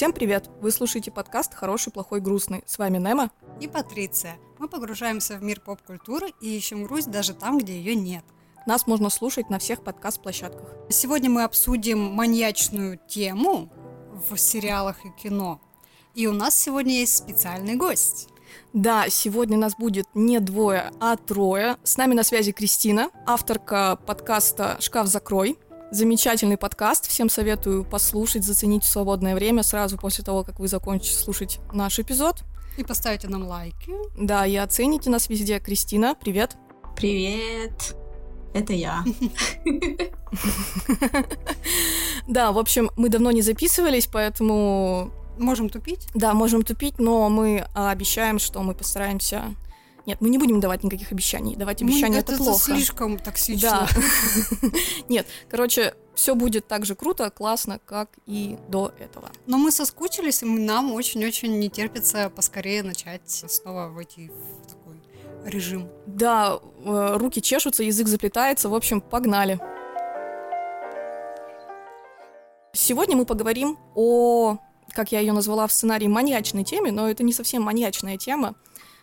Всем привет! Вы слушаете подкаст «Хороший, плохой, грустный». С вами Нема и Патриция. Мы погружаемся в мир поп-культуры и ищем грусть даже там, где ее нет. Нас можно слушать на всех подкаст-площадках. Сегодня мы обсудим маньячную тему в сериалах и кино. И у нас сегодня есть специальный гость. Да, сегодня нас будет не двое, а трое. С нами на связи Кристина, авторка подкаста «Шкаф закрой». Замечательный подкаст, всем советую послушать, заценить в свободное время сразу после того, как вы закончите слушать наш эпизод. И поставите нам лайки. Да, и оцените нас везде. Кристина, привет. Привет. Это я. Да, в общем, мы давно не записывались, поэтому... Можем тупить? Да, можем тупить, но мы обещаем, что мы постараемся нет, мы не будем давать никаких обещаний. Давать обещания ну, это, это плохо. слишком токсично. Да. Нет, короче, все будет так же круто, классно, как и до этого. Но мы соскучились, и нам очень-очень не терпится поскорее начать снова войти в такой режим. Да, э, руки чешутся, язык заплетается, в общем, погнали. Сегодня мы поговорим о, как я ее назвала в сценарии, маньячной теме, но это не совсем маньячная тема.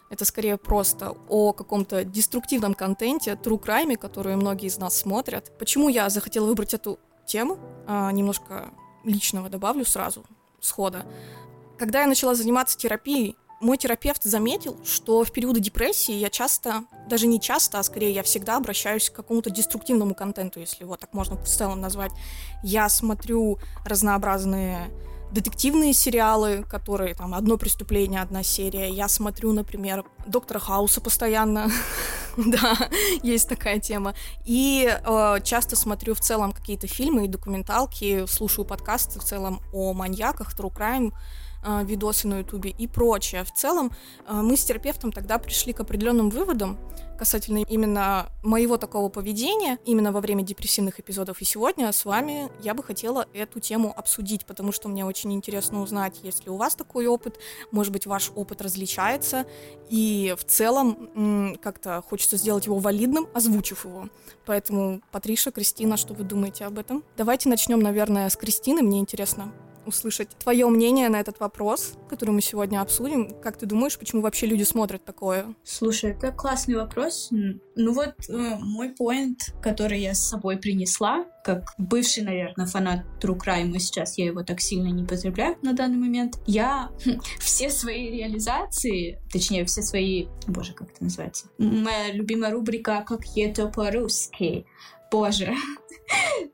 Это скорее просто о каком-то деструктивном контенте, true crime, который многие из нас смотрят. Почему я захотела выбрать эту тему? А, немножко личного добавлю сразу, схода. Когда я начала заниматься терапией, мой терапевт заметил, что в периоды депрессии я часто, даже не часто, а скорее я всегда обращаюсь к какому-то деструктивному контенту, если его так можно в целом назвать. Я смотрю разнообразные детективные сериалы, которые там одно преступление, одна серия. Я смотрю, например, Доктора Хауса постоянно. да, есть такая тема. И э, часто смотрю в целом какие-то фильмы и документалки, слушаю подкасты в целом о маньяках, true crime видосы на ютубе и прочее. В целом э, мы с терапевтом тогда пришли к определенным выводам, касательно именно моего такого поведения, именно во время депрессивных эпизодов. И сегодня с вами я бы хотела эту тему обсудить, потому что мне очень интересно узнать, есть ли у вас такой опыт, может быть, ваш опыт различается, и в целом как-то хочется сделать его валидным, озвучив его. Поэтому, Патриша, Кристина, что вы думаете об этом? Давайте начнем, наверное, с Кристины, мне интересно услышать твое мнение на этот вопрос, который мы сегодня обсудим. Как ты думаешь, почему вообще люди смотрят такое? Слушай, это классный вопрос. Ну вот э, мой поинт, который я с собой принесла, как бывший, наверное, фанат True Crime, и сейчас я его так сильно не потребляю на данный момент, я все свои реализации, точнее, все свои... Боже, как это называется? Моя любимая рубрика «Как это по-русски». Боже.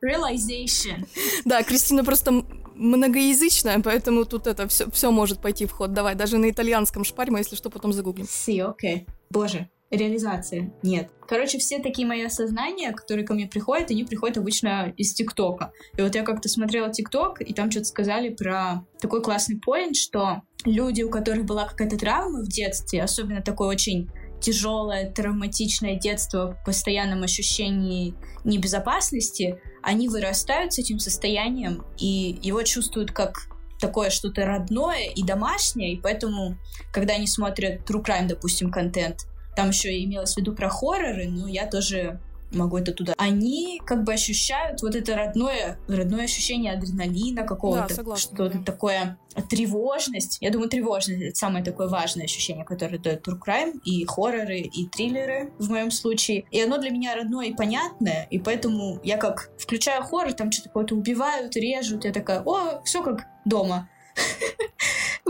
Realization. Да, Кристина просто многоязычная, поэтому тут это все, все может пойти в ход. Давай, даже на итальянском шпарь мы, если что, потом загуглим. Си, окей. Боже, реализация. Нет. Короче, все такие мои осознания, которые ко мне приходят, они приходят обычно из ТикТока. И вот я как-то смотрела ТикТок, и там что-то сказали про такой классный поинт, что люди, у которых была какая-то травма в детстве, особенно такой очень тяжелое, травматичное детство в постоянном ощущении небезопасности, они вырастают с этим состоянием и его чувствуют как такое что-то родное и домашнее, и поэтому, когда они смотрят true crime, допустим, контент, там еще имелось в виду про хорроры, но я тоже могу это туда. Они как бы ощущают вот это родное, родное ощущение адреналина какого-то, да, что-то да. такое, тревожность. Я думаю, тревожность — это самое такое важное ощущение, которое дает true crime, и хорроры, и триллеры в моем случае. И оно для меня родное и понятное, и поэтому я как включаю хоррор, там что-то какое-то убивают, режут, я такая, о, все как дома.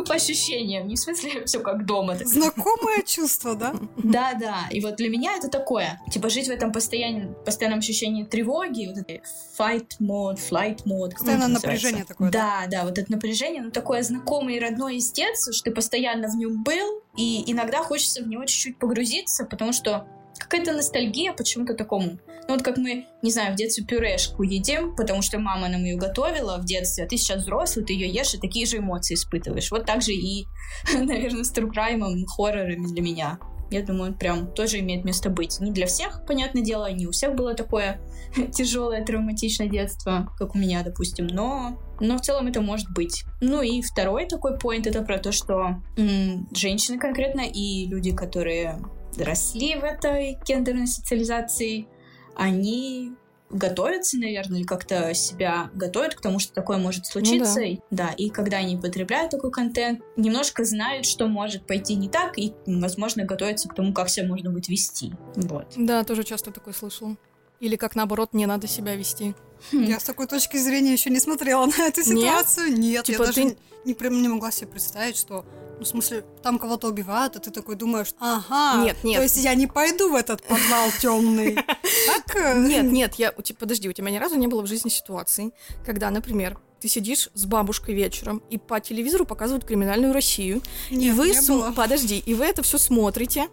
По ощущениям, не в смысле все как дома. Знакомое чувство, да? Да, да. И вот для меня это такое. Типа жить в этом постоянном, постоянном ощущении тревоги, вот это fight mode, flight mode. Постоянное напряжение такое. Да, да, вот это напряжение, ну такое знакомое и родное из детства, что ты постоянно в нем был, и иногда хочется в него чуть-чуть погрузиться, потому что какая-то ностальгия почему-то такому. Ну вот как мы, не знаю, в детстве пюрешку едим, потому что мама нам ее готовила в детстве, а ты сейчас взрослый, ты ее ешь и такие же эмоции испытываешь. Вот так же и, наверное, с true crime ом, хоррорами для меня. Я думаю, прям тоже имеет место быть. Не для всех, понятное дело, не у всех было такое тяжелое, травматичное детство, как у меня, допустим, но, но в целом это может быть. Ну и второй такой поинт это про то, что м- женщины конкретно и люди, которые росли в этой гендерной социализации, они готовятся, наверное, или как-то себя готовят к тому, что такое может случиться. Ну да. и когда они потребляют такой контент, немножко знают, что может пойти не так, и, возможно, готовятся к тому, как себя можно будет вести. Вот. Да, тоже часто такое слышала. Или как наоборот, не надо себя вести. Хм. Я с такой точки зрения еще не смотрела на эту ситуацию. Нет, Нет типа я даже ты... не, не, не могла себе представить, что ну, в смысле, там кого-то убивают, а ты такой думаешь, ага, нет, нет. то есть я не пойду в этот подвал темный. Так? Э, нет, нет, я, подожди, у тебя ни разу не было в жизни ситуации, когда, например, ты сидишь с бабушкой вечером, и по телевизору показывают криминальную Россию, нет, и вы, не было. подожди, и вы это все смотрите,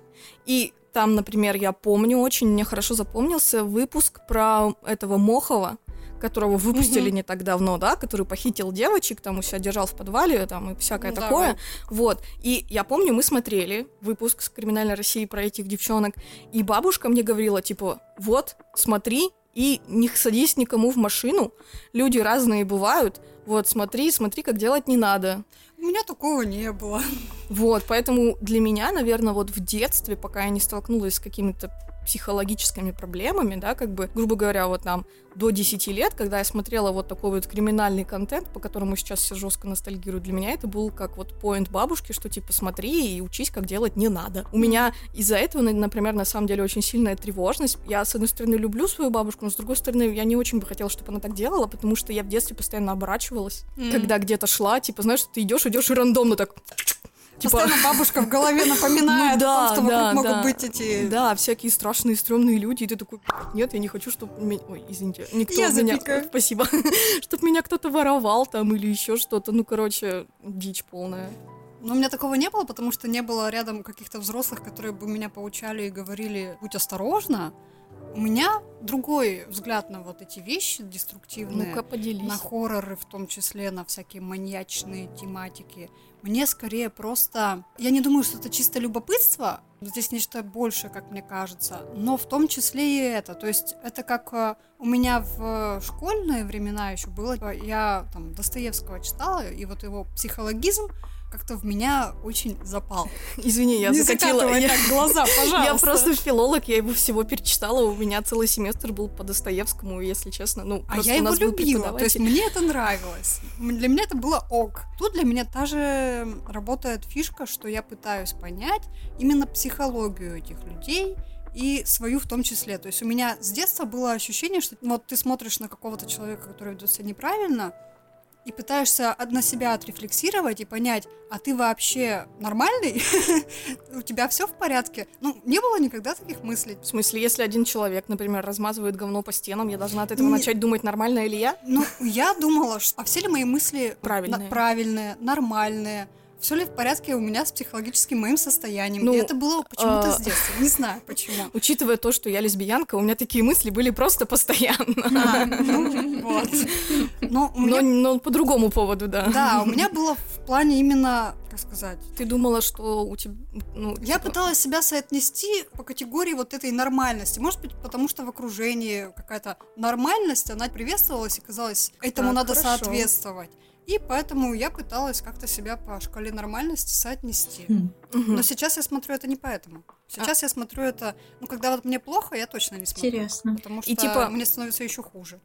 и там, например, я помню очень, мне хорошо запомнился выпуск про этого Мохова, которого выпустили не так давно, да, который похитил девочек, там у себя держал в подвале, там и всякое ну, такое. Да. Вот. И я помню, мы смотрели выпуск с Криминальной России про этих девчонок, и бабушка мне говорила, типа, вот, смотри, и не садись никому в машину, люди разные бывают, вот, смотри, смотри, как делать не надо. У меня такого не было. Вот, поэтому для меня, наверное, вот в детстве, пока я не столкнулась с какими-то психологическими проблемами, да, как бы, грубо говоря, вот там до 10 лет, когда я смотрела вот такой вот криминальный контент, по которому сейчас все жестко ностальгируют, для меня это был как вот поинт бабушки, что типа смотри и учись, как делать не надо. У меня из-за этого, например, на самом деле очень сильная тревожность. Я, с одной стороны, люблю свою бабушку, но с другой стороны, я не очень бы хотела, чтобы она так делала, потому что я в детстве постоянно оборачивалась, mm. когда где-то шла, типа, знаешь, ты идешь, идешь и рандомно так Типа... Постоянно бабушка в голове напоминает ну, да, о том, что да, вокруг да. могут быть эти... Да, всякие страшные, стрёмные люди, и ты такой, нет, я не хочу, чтобы... Меня... Ой, извините, никто я меня... Запикаю. Спасибо. чтобы меня кто-то воровал там или еще что-то. Ну, короче, дичь полная. Но у меня такого не было, потому что не было рядом каких-то взрослых, которые бы меня поучали и говорили, будь осторожна. У меня другой взгляд на вот эти вещи деструктивные, ну поделись. на хорроры в том числе, на всякие маньячные тематики. Мне скорее просто... Я не думаю, что это чисто любопытство, здесь нечто большее, как мне кажется, но в том числе и это. То есть это как э, у меня в школьные времена еще было. Я там Достоевского читала, и вот его психологизм как-то в меня очень запал. Извини, я не закатила я... так глаза, пожалуйста. Я просто филолог, я его всего перечитала, у меня целый семестр был по Достоевскому, если честно. Ну, а я его любила, то есть мне это нравилось. Для меня это было ок. Тут для меня та же работает фишка, что я пытаюсь понять именно психологию этих людей, и свою в том числе. То есть у меня с детства было ощущение, что вот ты смотришь на какого-то человека, который ведет себя неправильно, и пытаешься на себя отрефлексировать и понять, а ты вообще нормальный? У тебя все в порядке? Ну, не было никогда таких мыслей. В смысле, если один человек, например, размазывает говно по стенам, я должна от этого не... начать думать, нормально или я? Ну, я думала, что... А все ли мои мысли правильные, правильные нормальные? Все ли в порядке у меня с психологическим моим состоянием. Ну, и это было почему-то э... с детства. Не знаю почему. Учитывая то, что я лесбиянка, у меня такие мысли были просто постоянно. А, ну, вот. Но, меня... но, но по другому поводу, да. Да, у меня было в плане именно, как сказать... Ты думала, что у тебя... Ну, я типа... пыталась себя соотнести по категории вот этой нормальности. Может быть, потому что в окружении какая-то нормальность, она приветствовалась и казалось, этому так, надо хорошо. соответствовать. И поэтому я пыталась как-то себя по шкале нормальности соотнести. Mm. Но сейчас я смотрю это не поэтому. Сейчас а. я смотрю это, ну, когда вот мне плохо, я точно не смотрю. Интересно. Потому что и, типа, мне становится еще хуже.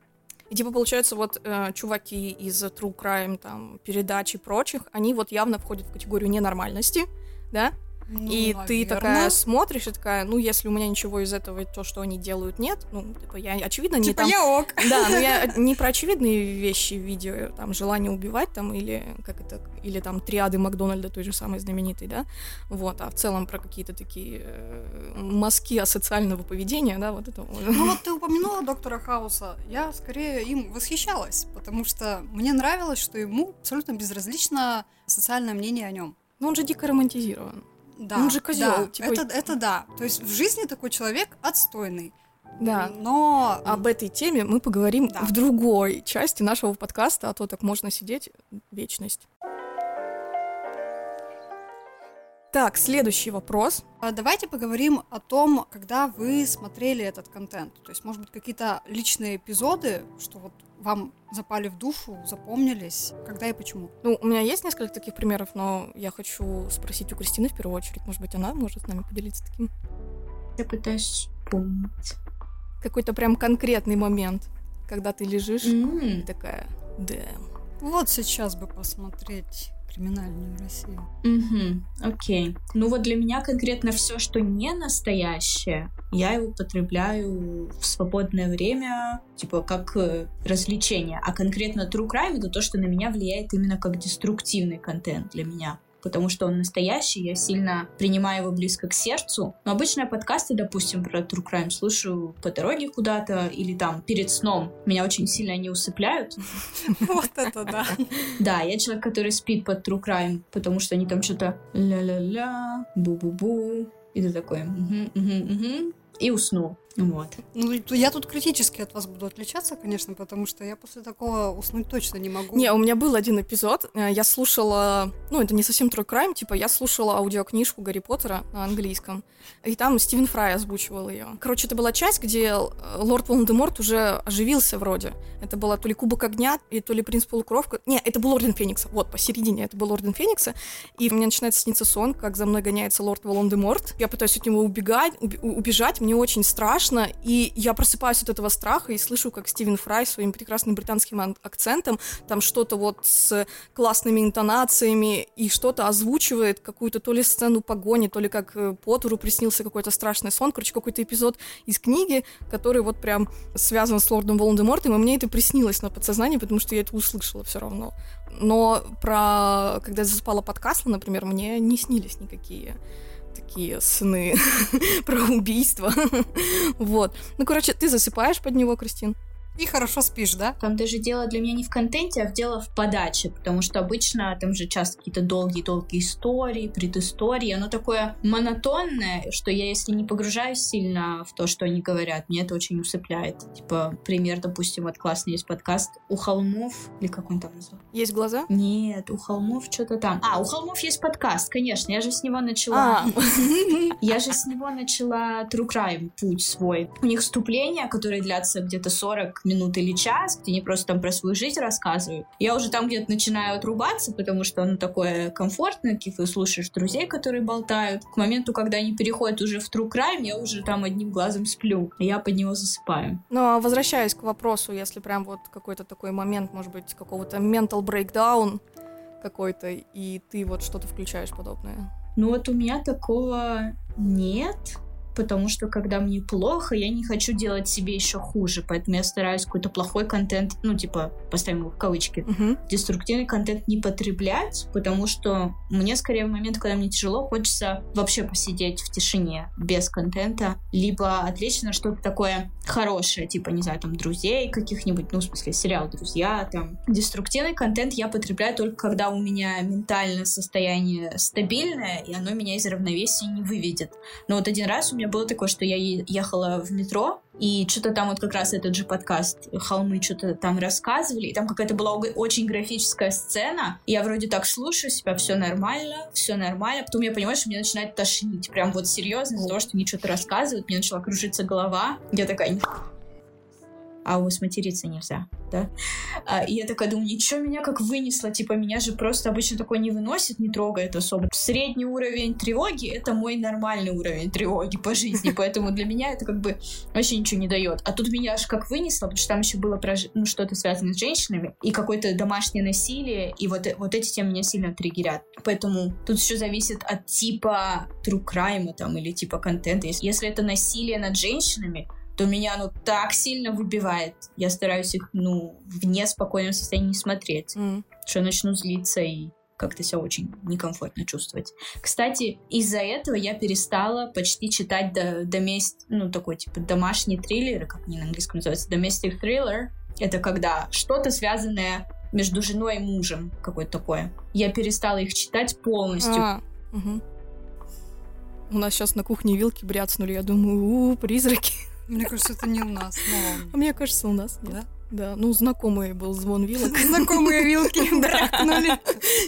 И типа получается вот э, чуваки из True Crime, там, передач и прочих, они вот явно входят в категорию ненормальности, да? Ну, и наверное. ты такая смотришь и такая, ну, если у меня ничего из этого, то, что они делают, нет, ну, типа, я, очевидно, не типа там... я ок. Да, но я не про очевидные вещи в видео, там, желание убивать, там, или, как это, или там триады Макдональда той же самой знаменитой, да, вот, а в целом про какие-то такие э, мазки асоциального поведения, да, вот это Ну, вот ты упомянула доктора Хауса, я скорее им восхищалась, потому что мне нравилось, что ему абсолютно безразлично социальное мнение о нем. Ну, он же дико романтизирован. Да, он же козел. Да, типа... это, это да. То есть в жизни такой человек отстойный. Да. Но об этой теме мы поговорим да. в другой части нашего подкаста, а то так можно сидеть вечность. Так, следующий вопрос. А давайте поговорим о том, когда вы смотрели этот контент. То есть, может быть, какие-то личные эпизоды, что вот вам запали в душу, запомнились, когда и почему? Ну, у меня есть несколько таких примеров, но я хочу спросить у Кристины в первую очередь. Может быть, она может с нами поделиться таким? Я пытаюсь вспомнить. какой-то прям конкретный момент, когда ты лежишь М. и такая, дэм. Вот сейчас бы посмотреть криминальную Россию. Мгм, окей. Ну вот для меня конкретно все, что не настоящее, я его употребляю в свободное время, типа как э, развлечение. А конкретно true crime это то, что на меня влияет именно как деструктивный контент для меня. Потому что он настоящий, я сильно принимаю его близко к сердцу. Но обычно я подкасты, допустим, про true crime слушаю по дороге куда-то или там перед сном. Меня очень сильно они усыпляют. Вот это да. Да, я человек, который спит под true crime, потому что они там что-то ля-ля-ля, бу-бу-бу, и ты такой, «Мгм, мгм, мгм», и уснул. Вот. Ну, я тут критически от вас буду отличаться, конечно, потому что я после такого уснуть точно не могу. Не, у меня был один эпизод, э, я слушала, ну, это не совсем true crime, типа, я слушала аудиокнижку Гарри Поттера на английском, и там Стивен Фрай озвучивал ее. Короче, это была часть, где э, лорд Волан-де-Морт уже оживился вроде. Это была то ли Кубок Огня, и то ли Принц Полукровка. Не, это был Орден Феникса, вот, посередине это был Орден Феникса, и мне начинает сниться сон, как за мной гоняется лорд Волан-де-Морт. Я пытаюсь от него убегать, у- убежать, мне очень страшно, и я просыпаюсь от этого страха и слышу, как Стивен Фрай своим прекрасным британским ан- акцентом там что-то вот с классными интонациями и что-то озвучивает, какую-то то ли сцену погони, то ли как э, Поттеру приснился какой-то страшный сон, короче, какой-то эпизод из книги, который вот прям связан с лордом Волан-де-Мортом, и мне это приснилось на подсознании, потому что я это услышала все равно. Но про... Когда я засыпала под Каслом, например, мне не снились никакие такие сны про убийство. Вот. Ну, короче, ты засыпаешь под него, Кристин? И хорошо спишь, да? Там даже дело для меня не в контенте, а в дело в подаче, потому что обычно там же часто какие-то долгие-долгие истории, предыстории, оно такое монотонное, что я, если не погружаюсь сильно в то, что они говорят, мне это очень усыпляет. Типа, пример, допустим, вот классный есть подкаст «У холмов», или как он там назвал? Есть глаза? Нет, у холмов что-то там. А, у холмов есть подкаст, конечно, я же с него начала. А, Я же с него начала True Crime путь свой. У них вступления, которые длятся где-то 40 минут или час, где они просто там про свою жизнь рассказывают. Я уже там где-то начинаю отрубаться, потому что оно такое комфортное, ты слушаешь друзей, которые болтают. К моменту, когда они переходят уже в True Crime, я уже там одним глазом сплю, и я под него засыпаю. Но возвращаясь к вопросу, если прям вот какой-то такой момент, может быть, какого-то mental breakdown какой-то, и ты вот что-то включаешь подобное. Ну вот у меня такого нет, потому что когда мне плохо, я не хочу делать себе еще хуже, поэтому я стараюсь какой-то плохой контент, ну типа, поставим его в кавычки, Мгм. деструктивный контент не потреблять, потому что мне скорее в момент, когда мне тяжело, хочется вообще посидеть в тишине без контента, либо на что-то такое хорошее, типа, не знаю, там, друзей каких-нибудь, ну, в смысле, сериал «Друзья», там. Деструктивный контент я потребляю только когда у меня ментальное состояние стабильное, и оно меня из равновесия не выведет. Но вот один раз у меня было такое, что я ехала в метро, и что-то там вот как раз этот же подкаст «Холмы» что-то там рассказывали, и там какая-то была очень графическая сцена, и я вроде так слушаю себя, все нормально, все нормально, потом я понимаю, что мне начинает тошнить, прям вот серьезно, из-за того, что мне что-то рассказывают, мне начала кружиться голова, я такая, «Ни а у вас материться нельзя, да? А, и я такая думаю, ничего, меня как вынесло, типа, меня же просто обычно такое не выносит, не трогает особо. Средний уровень тревоги — это мой нормальный уровень тревоги по жизни, поэтому для меня это как бы вообще ничего не дает. А тут меня аж как вынесло, потому что там еще было про ну, что-то связанное с женщинами, и какое-то домашнее насилие, и вот, э- вот эти темы меня сильно триггерят. Поэтому тут еще зависит от типа true crime там или типа контента. Если это насилие над женщинами, то меня оно так сильно выбивает. Я стараюсь их, ну, в неспокойном состоянии смотреть, М. что я начну злиться и как-то себя очень некомфортно чувствовать. Кстати, из-за этого я перестала почти читать до, домест... ну, такой, типа, домашний триллер, как они на английском называются, domestic thriller. Это когда что-то связанное между женой и мужем, какое-то такое. Я перестала их читать полностью. А, мгм. У нас сейчас на кухне вилки бряцнули, я думаю, у, призраки. Мне кажется, это не у нас, но ладно. А мне кажется, у нас нет. Да? Да, ну знакомый был звон вилок. Знакомые вилки брякнули.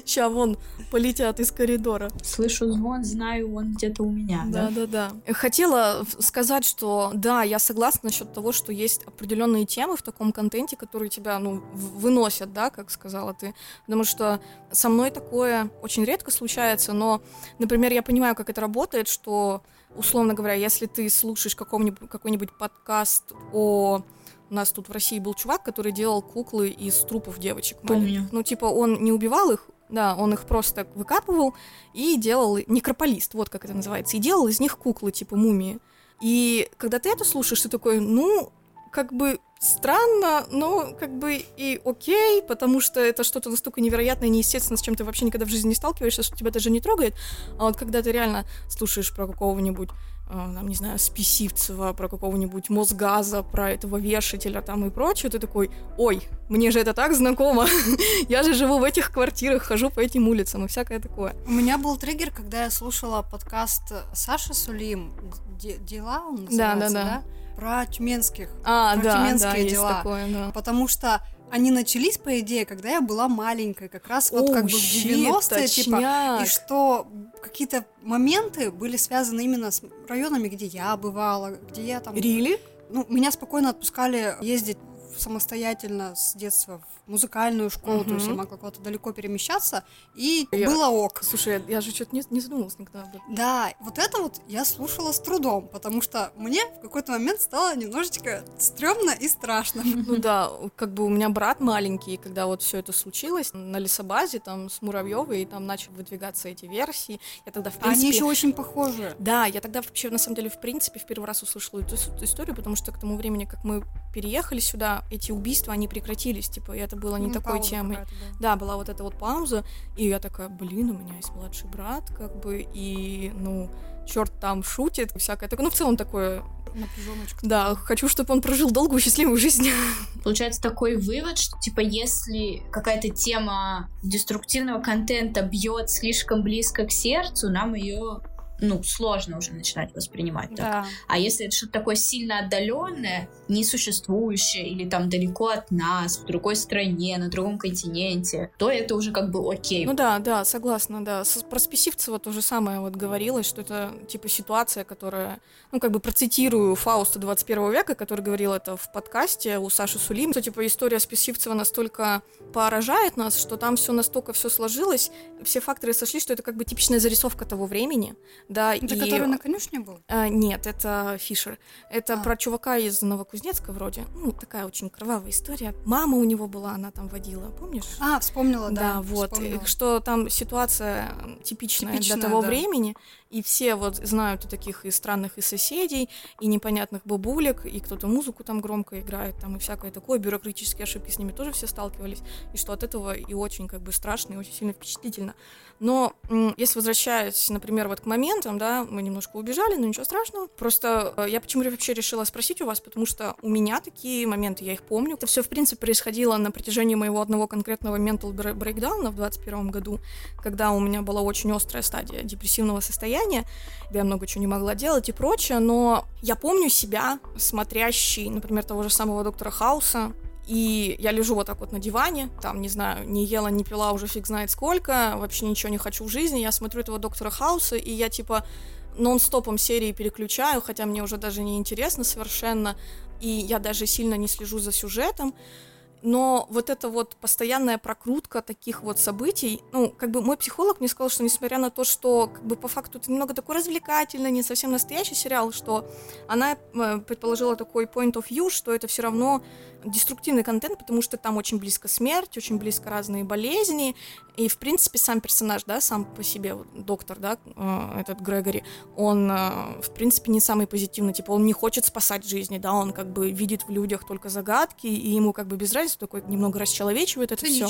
Ща вон полетят из коридора. Слышу звон, знаю, он где-то у меня. Да, да, да. Хотела сказать, что да, я согласна насчет того, что есть определенные темы в таком контенте, которые тебя, ну, выносят, да, как сказала ты. Потому что со мной такое очень редко случается, но, например, я понимаю, как это работает, что условно говоря, если ты слушаешь какой-нибудь, какой-нибудь подкаст о у нас тут в России был чувак, который делал куклы из трупов девочек. Помню. Ну, типа, он не убивал их, да, он их просто выкапывал и делал некрополист, вот как это называется, и делал из них куклы, типа мумии. И когда ты это слушаешь, ты такой, ну, как бы странно, но как бы и окей, потому что это что-то настолько невероятное, неестественное, с чем ты вообще никогда в жизни не сталкиваешься, что тебя даже не трогает. А вот когда ты реально слушаешь про какого-нибудь там, не знаю, Списивцева, про какого-нибудь Мосгаза, про этого вешателя там и прочее, ты такой, ой, мне же это так знакомо, я же живу в этих квартирах, хожу по этим улицам и всякое такое. У меня был триггер, когда я слушала подкаст Саши Сулим, «Дела» он называется, да? да, да. да? Про тюменских, а, про да, тюменские да, дела. Есть такое, да. Потому что они начались, по идее, когда я была маленькой, как раз вот как бы в 90-е, типа, и что какие-то моменты были связаны именно с районами, где я бывала, где я там... Рили? Ну, меня спокойно отпускали ездить самостоятельно с детства в музыкальную школу, uh-huh. то есть я могла куда-то далеко перемещаться, и я... было ок. Слушай, я, я же что-то не, не задумывалась никогда об этом. Да, вот это вот я слушала с трудом, потому что мне в какой-то момент стало немножечко стрёмно и страшно. Ну да, как бы у меня брат маленький, когда вот все это случилось на лесобазе, там с Муравьевой, и там начали выдвигаться эти версии, я тогда в принципе... Они еще очень похожи. Да, я тогда вообще на самом деле в принципе в первый раз услышала эту, эту историю, потому что к тому времени, как мы переехали сюда, эти убийства, они прекратились, типа, и это было не ну, такой темой. Да. да, была вот эта вот пауза, и я такая, блин, у меня есть младший брат, как бы, и, ну, черт там шутит, всякое такое, ну, в целом такое напряженочка. Да, хочу, чтобы он прожил долгую счастливую жизнь. Получается такой вывод, что типа если какая-то тема деструктивного контента бьет слишком близко к сердцу, нам ее ну, сложно уже начинать воспринимать так. Да. А если это что-то такое сильно отдаленное, несуществующее или там далеко от нас, в другой стране, на другом континенте, то это уже как бы окей. Ну да, да, согласна, да. С, про Списивцева то же самое вот говорилось, что это типа ситуация, которая, ну как бы процитирую Фауста 21 века, который говорил это в подкасте у Саши Сулим, что типа история Списивцева настолько поражает нас, что там все настолько все сложилось, все факторы сошли, что это как бы типичная зарисовка того времени, да, это и... который на конюшне был? А, нет, это Фишер. Это а. про чувака из Новокузнецка вроде. Ну, такая очень кровавая история. Мама у него была, она там водила, помнишь? А, вспомнила, да. Да, вот. Вспомнила. Что там ситуация типичная, типичная для того да. времени и все вот знают и таких и странных и соседей, и непонятных бабулек, и кто-то музыку там громко играет, там и всякое такое, бюрократические ошибки с ними тоже все сталкивались, и что от этого и очень как бы страшно, и очень сильно впечатлительно. Но если возвращаясь, например, вот к моментам, да, мы немножко убежали, но ничего страшного. Просто э, я почему вообще решила спросить у вас, потому что у меня такие моменты, я их помню. Это все, в принципе, происходило на протяжении моего одного конкретного breakdown в 21 году, когда у меня была очень острая стадия депрессивного состояния, состояние, я много чего не могла делать и прочее, но я помню себя, смотрящий, например, того же самого доктора Хауса, и я лежу вот так вот на диване, там, не знаю, не ела, не пила уже фиг знает сколько, вообще ничего не хочу в жизни, я смотрю этого доктора Хауса, и я типа нон-стопом серии переключаю, хотя мне уже даже не интересно совершенно, и я даже сильно не слежу за сюжетом, но вот эта вот постоянная прокрутка таких вот событий, ну, как бы мой психолог мне сказал, что несмотря на то, что как бы по факту это немного такой развлекательный, не совсем настоящий сериал, что она э, предположила такой point of view, что это все равно деструктивный контент, потому что там очень близко смерть, очень близко разные болезни, и, в принципе, сам персонаж, да, сам по себе, вот, доктор, да, э, этот Грегори, он, э, в принципе, не самый позитивный, типа, он не хочет спасать жизни, да, он как бы видит в людях только загадки, и ему как бы без разницы, такой немного расчеловечивает это все.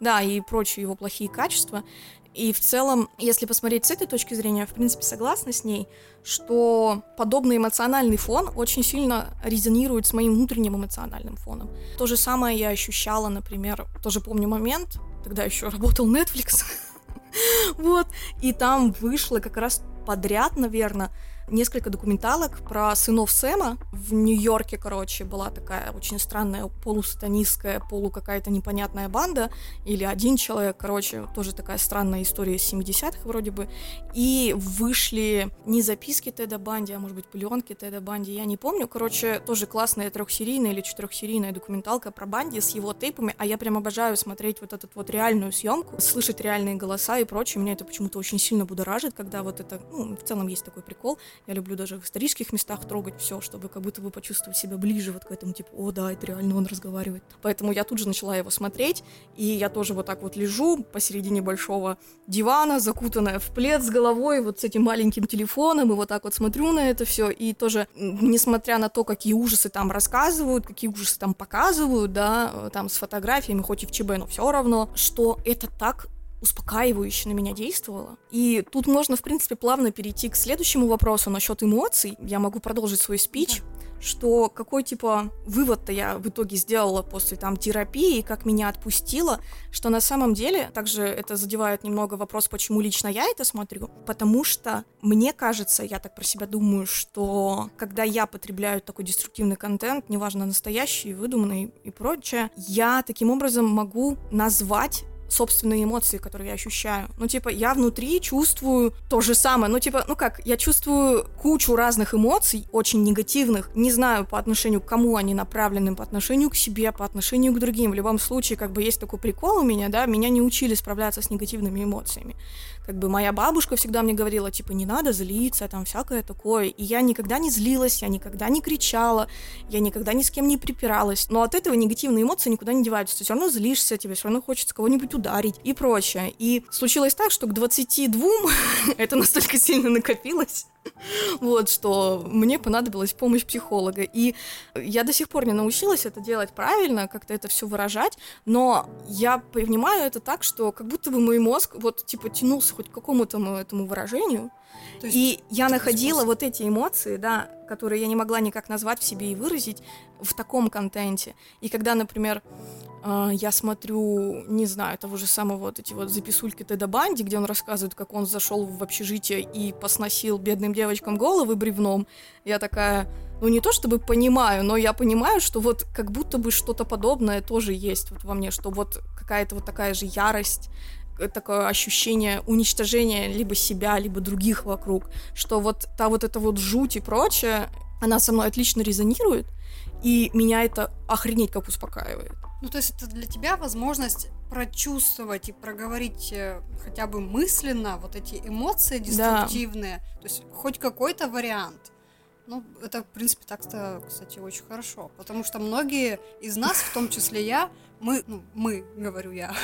Да, и прочие его плохие качества. И в целом, если посмотреть с этой точки зрения, в принципе, согласна с ней, что подобный эмоциональный фон очень сильно резонирует с моим внутренним эмоциональным фоном. То же самое я ощущала, например, тоже помню момент, тогда еще работал Netflix, вот, и там вышло как раз подряд, наверное, несколько документалок про сынов Сэма. В Нью-Йорке, короче, была такая очень странная полусатанистская, полу какая-то непонятная банда, или один человек, короче, тоже такая странная история из 70-х вроде бы. И вышли не записки Теда Банди, а может быть пленки Теда Банди, я не помню. Короче, тоже классная трехсерийная или четырехсерийная документалка про Банди с его тейпами, а я прям обожаю смотреть вот эту вот реальную съемку, слышать реальные голоса и прочее. Меня это почему-то очень сильно будоражит, когда вот это, ну, в целом есть такой прикол, Я люблю даже в исторических местах трогать все, чтобы как будто бы почувствовать себя ближе вот к этому, типа, о, да, это реально он разговаривает. Поэтому я тут же начала его смотреть, и я тоже вот так вот лежу посередине большого дивана, закутанная в плед с головой, вот с этим маленьким телефоном, и вот так вот смотрю на это все, и тоже, несмотря на то, какие ужасы там рассказывают, какие ужасы там показывают, да, там с фотографиями, хоть и в ЧБ, но все равно, что это так успокаивающе на меня действовало. И тут можно, в принципе, плавно перейти к следующему вопросу насчет эмоций. Я могу продолжить свой спич. Да что какой типа вывод-то я в итоге сделала после там терапии, как меня отпустило, что на самом деле, также это задевает немного вопрос, почему лично я это смотрю, потому что мне кажется, я так про себя думаю, что когда я потребляю такой деструктивный контент, неважно настоящий, выдуманный и прочее, я таким образом могу назвать собственные эмоции, которые я ощущаю. Ну, типа, я внутри чувствую то же самое. Ну, типа, ну как, я чувствую кучу разных эмоций, очень негативных. Не знаю, по отношению к кому они направлены, по отношению к себе, по отношению к другим. В любом случае, как бы есть такой прикол у меня, да, меня не учили справляться с негативными эмоциями как бы моя бабушка всегда мне говорила, типа, не надо злиться, там всякое такое. И я никогда не злилась, я никогда не кричала, я никогда ни с кем не припиралась. Но от этого негативные эмоции никуда не деваются. Ты все равно злишься, тебе все равно хочется кого-нибудь ударить и прочее. И случилось так, что к 22 это настолько сильно накопилось, вот, что мне понадобилась помощь психолога. И я до сих пор не научилась это делать правильно, как-то это все выражать, но я понимаю это так, что как будто бы мой мозг вот, типа, тянулся хоть к какому-то этому выражению, есть, и я находила способ. вот эти эмоции, да, которые я не могла никак назвать в себе и выразить в таком контенте. И когда, например, а, я смотрю, не знаю, того же самого вот эти вот записульки Теда Банди, где он рассказывает, как он зашел в общежитие и посносил бедным девочкам головы бревном. Я такая, ну не то чтобы понимаю, но я понимаю, что вот как будто бы что-то подобное тоже есть вот во мне, что вот какая-то вот такая же ярость, э, такое ощущение уничтожения либо себя, либо других вокруг, что вот та вот эта вот жуть и прочее, она со мной отлично резонирует, и меня это охренеть как успокаивает. Ну, то есть это для тебя возможность прочувствовать и проговорить э, хотя бы мысленно вот эти эмоции деструктивные, да. то есть хоть какой-то вариант. Ну, это, в принципе, так-то, кстати, очень хорошо, потому что многие из нас, в том числе я, мы, ну, мы, говорю я,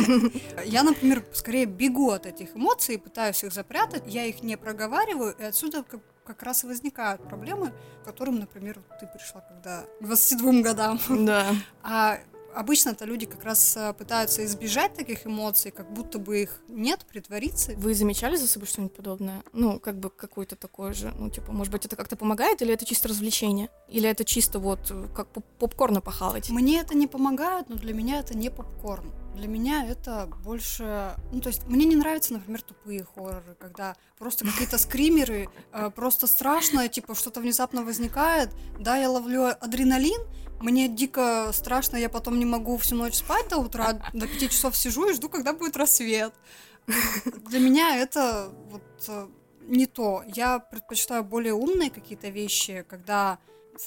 я, например, скорее бегу от этих эмоций, пытаюсь их запрятать, я их не проговариваю, и отсюда как, как раз и возникают проблемы, к которым, например, ты пришла когда к 22 годам. Да. А обычно-то люди как раз э, пытаются избежать таких эмоций, как будто бы их нет, притвориться. Вы замечали за собой что-нибудь подобное? Ну, как бы какое-то такое же, ну, типа, может быть, это как-то помогает, или это чисто развлечение? Или это чисто вот э, как поп попкорна похавать? Мне это не помогает, но для меня это не попкорн. Для меня это больше... Ну, то есть мне не нравятся, например, тупые хорроры, когда просто какие-то скримеры, э, просто страшно, типа что-то внезапно возникает, да, я ловлю адреналин, мне дико страшно, я потом не могу всю ночь спать до утра, до пяти часов сижу и жду, когда будет рассвет. Для меня это вот э, не то. Я предпочитаю более умные какие-то вещи, когда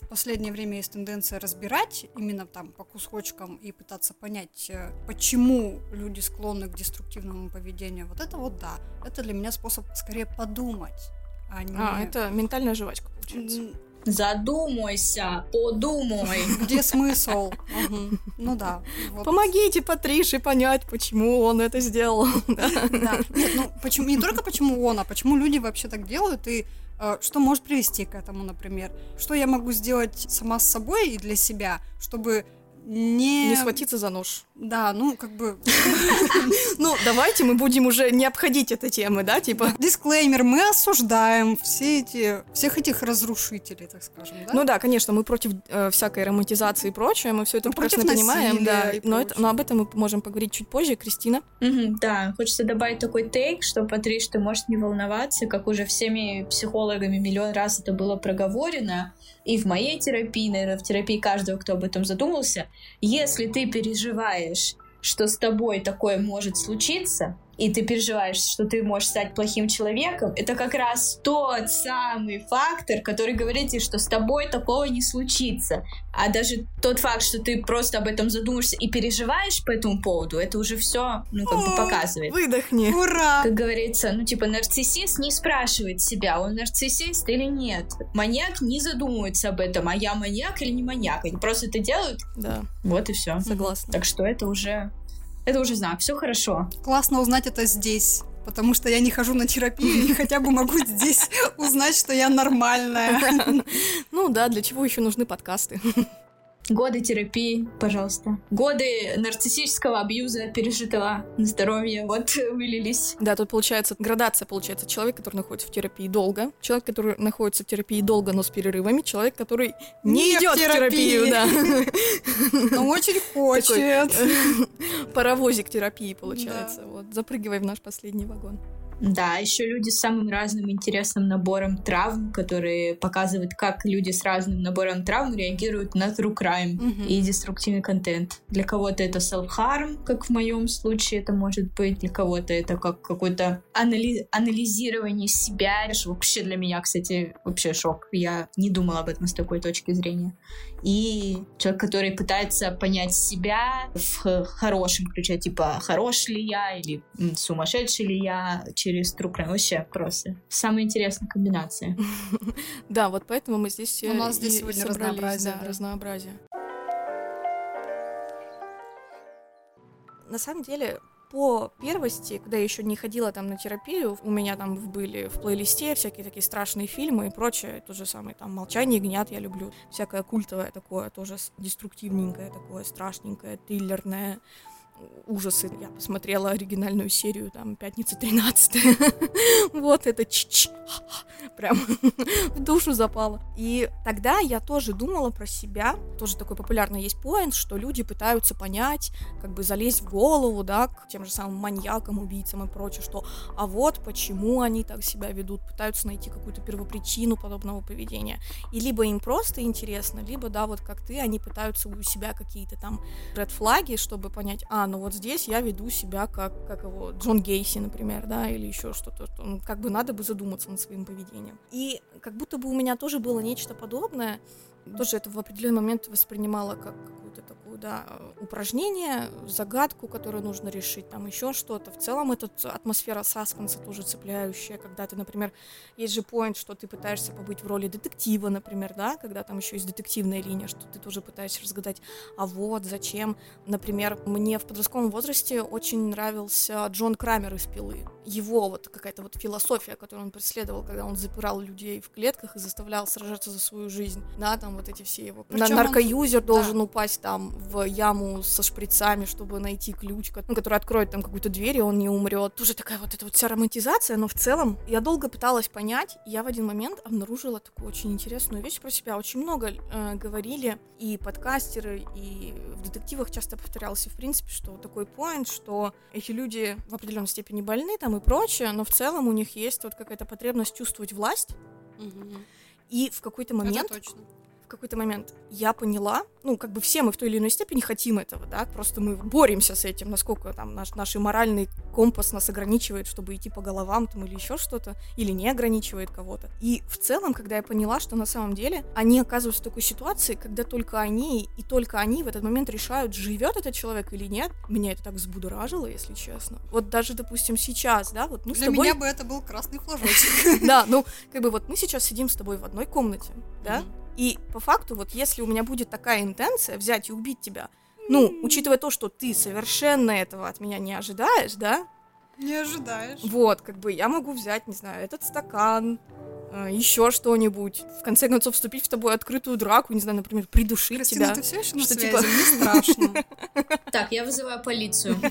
в последнее время есть тенденция разбирать именно там по кусочкам и пытаться понять, э, почему люди склонны к деструктивному поведению. Вот это вот да. Это для меня способ скорее подумать. А, не... а это ментальная жвачка, получается. Задумайся, подумай. Где смысл? Ну да. Помогите Патрише понять, почему он это сделал. Да. Нет, ну почему не только почему он, а почему люди вообще так делают и что может привести к этому, например? Что я могу сделать сама с собой и для себя, чтобы не... Не схватиться за нож. Да, ну, как бы... Ну, давайте мы будем уже не обходить этой темы, да, типа... Дисклеймер, мы осуждаем все эти, всех этих разрушителей, так скажем, да? Ну да, конечно, мы против э, всякой романтизации и прочее, мы все это прекрасно понимаем, да, но, это, но об этом мы можем поговорить чуть позже, Кристина. Да, хочется добавить такой тейк, что, Патриш, ты можешь не волноваться, как уже всеми психологами миллион раз это было проговорено, и в моей терапии, наверное, в терапии каждого, кто об этом задумался, если ты переживаешь, что с тобой такое может случиться, и ты переживаешь, что ты можешь стать плохим человеком, это как раз тот самый фактор, который говорит тебе, что с тобой такого не случится. А даже тот факт, что ты просто об этом задумаешься и переживаешь по этому поводу, это уже все, ну, как бы показывает. Выдохни. Ура! Как говорится, ну, типа, нарциссист не спрашивает себя, он нарциссист или нет. Маньяк не задумывается об этом, а я маньяк или не маньяк. Они просто это делают. Да. Вот и все. Согласна. Так что это уже это уже знак, все хорошо. Классно узнать это здесь. Потому что я не хожу на терапию и хотя бы могу здесь узнать, что я нормальная. Ну да, для чего еще нужны подкасты? Годы терапии, пожалуйста. Годы нарциссического абьюза, пережитого на здоровье, вот вылились. Да, тут получается градация, получается, человек, который находится в терапии долго, человек, который находится в терапии долго, но с перерывами, человек, который не, не идет в терапию, да. Но очень хочет. Паровозик терапии, получается. Вот, запрыгивай в наш последний вагон. Да, еще люди с самым разным интересным набором травм, которые показывают, как люди с разным набором травм реагируют на true crime mm-hmm. и деструктивный контент. Для кого-то это self-harm, как в моем случае это может быть, для кого-то это как какое-то анали- анализирование себя. Это вообще для меня, кстати, вообще шок. Я не думала об этом с такой точки зрения и человек, который пытается понять себя в хорошем ключе, типа, хорош ли я или сумасшедший ли я через true crime. Вообще просто самая интересная комбинация. Да, вот поэтому мы здесь У нас здесь сегодня разнообразие. разнообразие. На самом деле, по первости, когда я еще не ходила там на терапию, у меня там были в плейлисте всякие такие страшные фильмы и прочее, тот же самый там «Молчание гнят» я люблю, всякое культовое такое, тоже деструктивненькое такое, страшненькое, триллерное, ужасы. Я посмотрела оригинальную серию, там, «Пятница 13 Вот это ч прям в душу запало. И тогда я тоже думала про себя, тоже такой популярный есть поинт, что люди пытаются понять, как бы залезть в голову, да, к тем же самым маньякам, убийцам и прочее, что а вот почему они так себя ведут, пытаются найти какую-то первопричину подобного поведения. И либо им просто интересно, либо, да, вот как ты, они пытаются у себя какие-то там ред флаги, чтобы понять, а, ну вот здесь я веду себя как, как его, Джон Гейси, например, да, или еще что-то, что, ну, как бы надо бы задуматься над своим поведением. И как будто бы у меня тоже было нечто подобное, тоже это в определенный момент воспринимала как какую-то такую, да, упражнение, загадку, которую нужно решить, там еще что-то. В целом эта атмосфера саспенса тоже цепляющая, когда ты, например, есть же поинт, что ты пытаешься побыть в роли детектива, например, да, когда там еще есть детективная линия, что ты тоже пытаешься разгадать, а вот, зачем. Например, мне в подростковом возрасте очень нравился Джон Крамер из «Пилы». Его вот какая-то вот философия, которую он преследовал, когда он запирал людей в клетках и заставлял сражаться за свою жизнь, да, там вот эти все его... Причем наркоюзер он... должен да. упасть там в яму со шприцами, чтобы найти ключ, ну, который откроет там какую-то дверь, и он не умрет. Тоже такая вот эта вот вся романтизация, но в целом я долго пыталась понять, и я в один момент обнаружила такую очень интересную вещь про себя. Очень много э, говорили и подкастеры, и в детективах часто повторялся, в принципе, что такой поинт, что эти люди в определенной степени больны там и прочее, но в целом у них есть вот какая-то потребность чувствовать власть. Угу. И в какой-то момент какой-то момент я поняла, ну, как бы все мы в той или иной степени хотим этого, да, просто мы боремся с этим, насколько там наш, наш моральный компас нас ограничивает, чтобы идти по головам там или еще что-то, или не ограничивает кого-то. И в целом, когда я поняла, что на самом деле они оказываются в такой ситуации, когда только они и только они в этот момент решают, живет этот человек или нет, меня это так взбудоражило, если честно. Вот даже, допустим, сейчас, да, вот мы Для с тобой... меня бы это был красный флажочек. Да, ну, как бы вот мы сейчас сидим с тобой в одной комнате, да, и по факту, вот если у меня будет такая интенция взять и убить тебя, ну, учитывая то, что ты совершенно этого от меня не ожидаешь, да? Не ожидаешь. Вот, как бы я могу взять, не знаю, этот стакан, э, еще что-нибудь. В конце концов, вступить в тобой открытую драку, не знаю, например, придушить Кристина, тебя. ты все еще на что, связи? Типа... Мне страшно. Так, я вызываю полицию. Call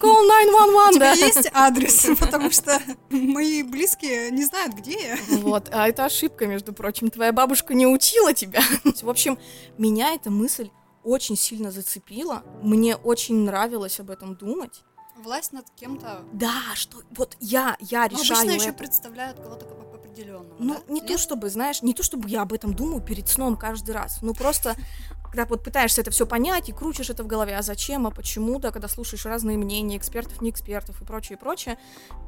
911, да? У тебя есть адрес, потому что мои близкие не знают, где я. Вот, а это ошибка, между прочим. Твоя бабушка не учила тебя. В общем, меня эта мысль очень сильно зацепила. Мне очень нравилось об этом думать. Власть над кем-то. Да, что вот я, я решаю. Обычно это. еще представляют кого-то как определенного. Ну, да? не Нет? то чтобы, знаешь, не то чтобы я об этом думаю перед сном каждый раз. Ну просто когда вот пытаешься это все понять и крутишь это в голове, а зачем, а почему, да, когда слушаешь разные мнения экспертов, не экспертов и прочее, прочее,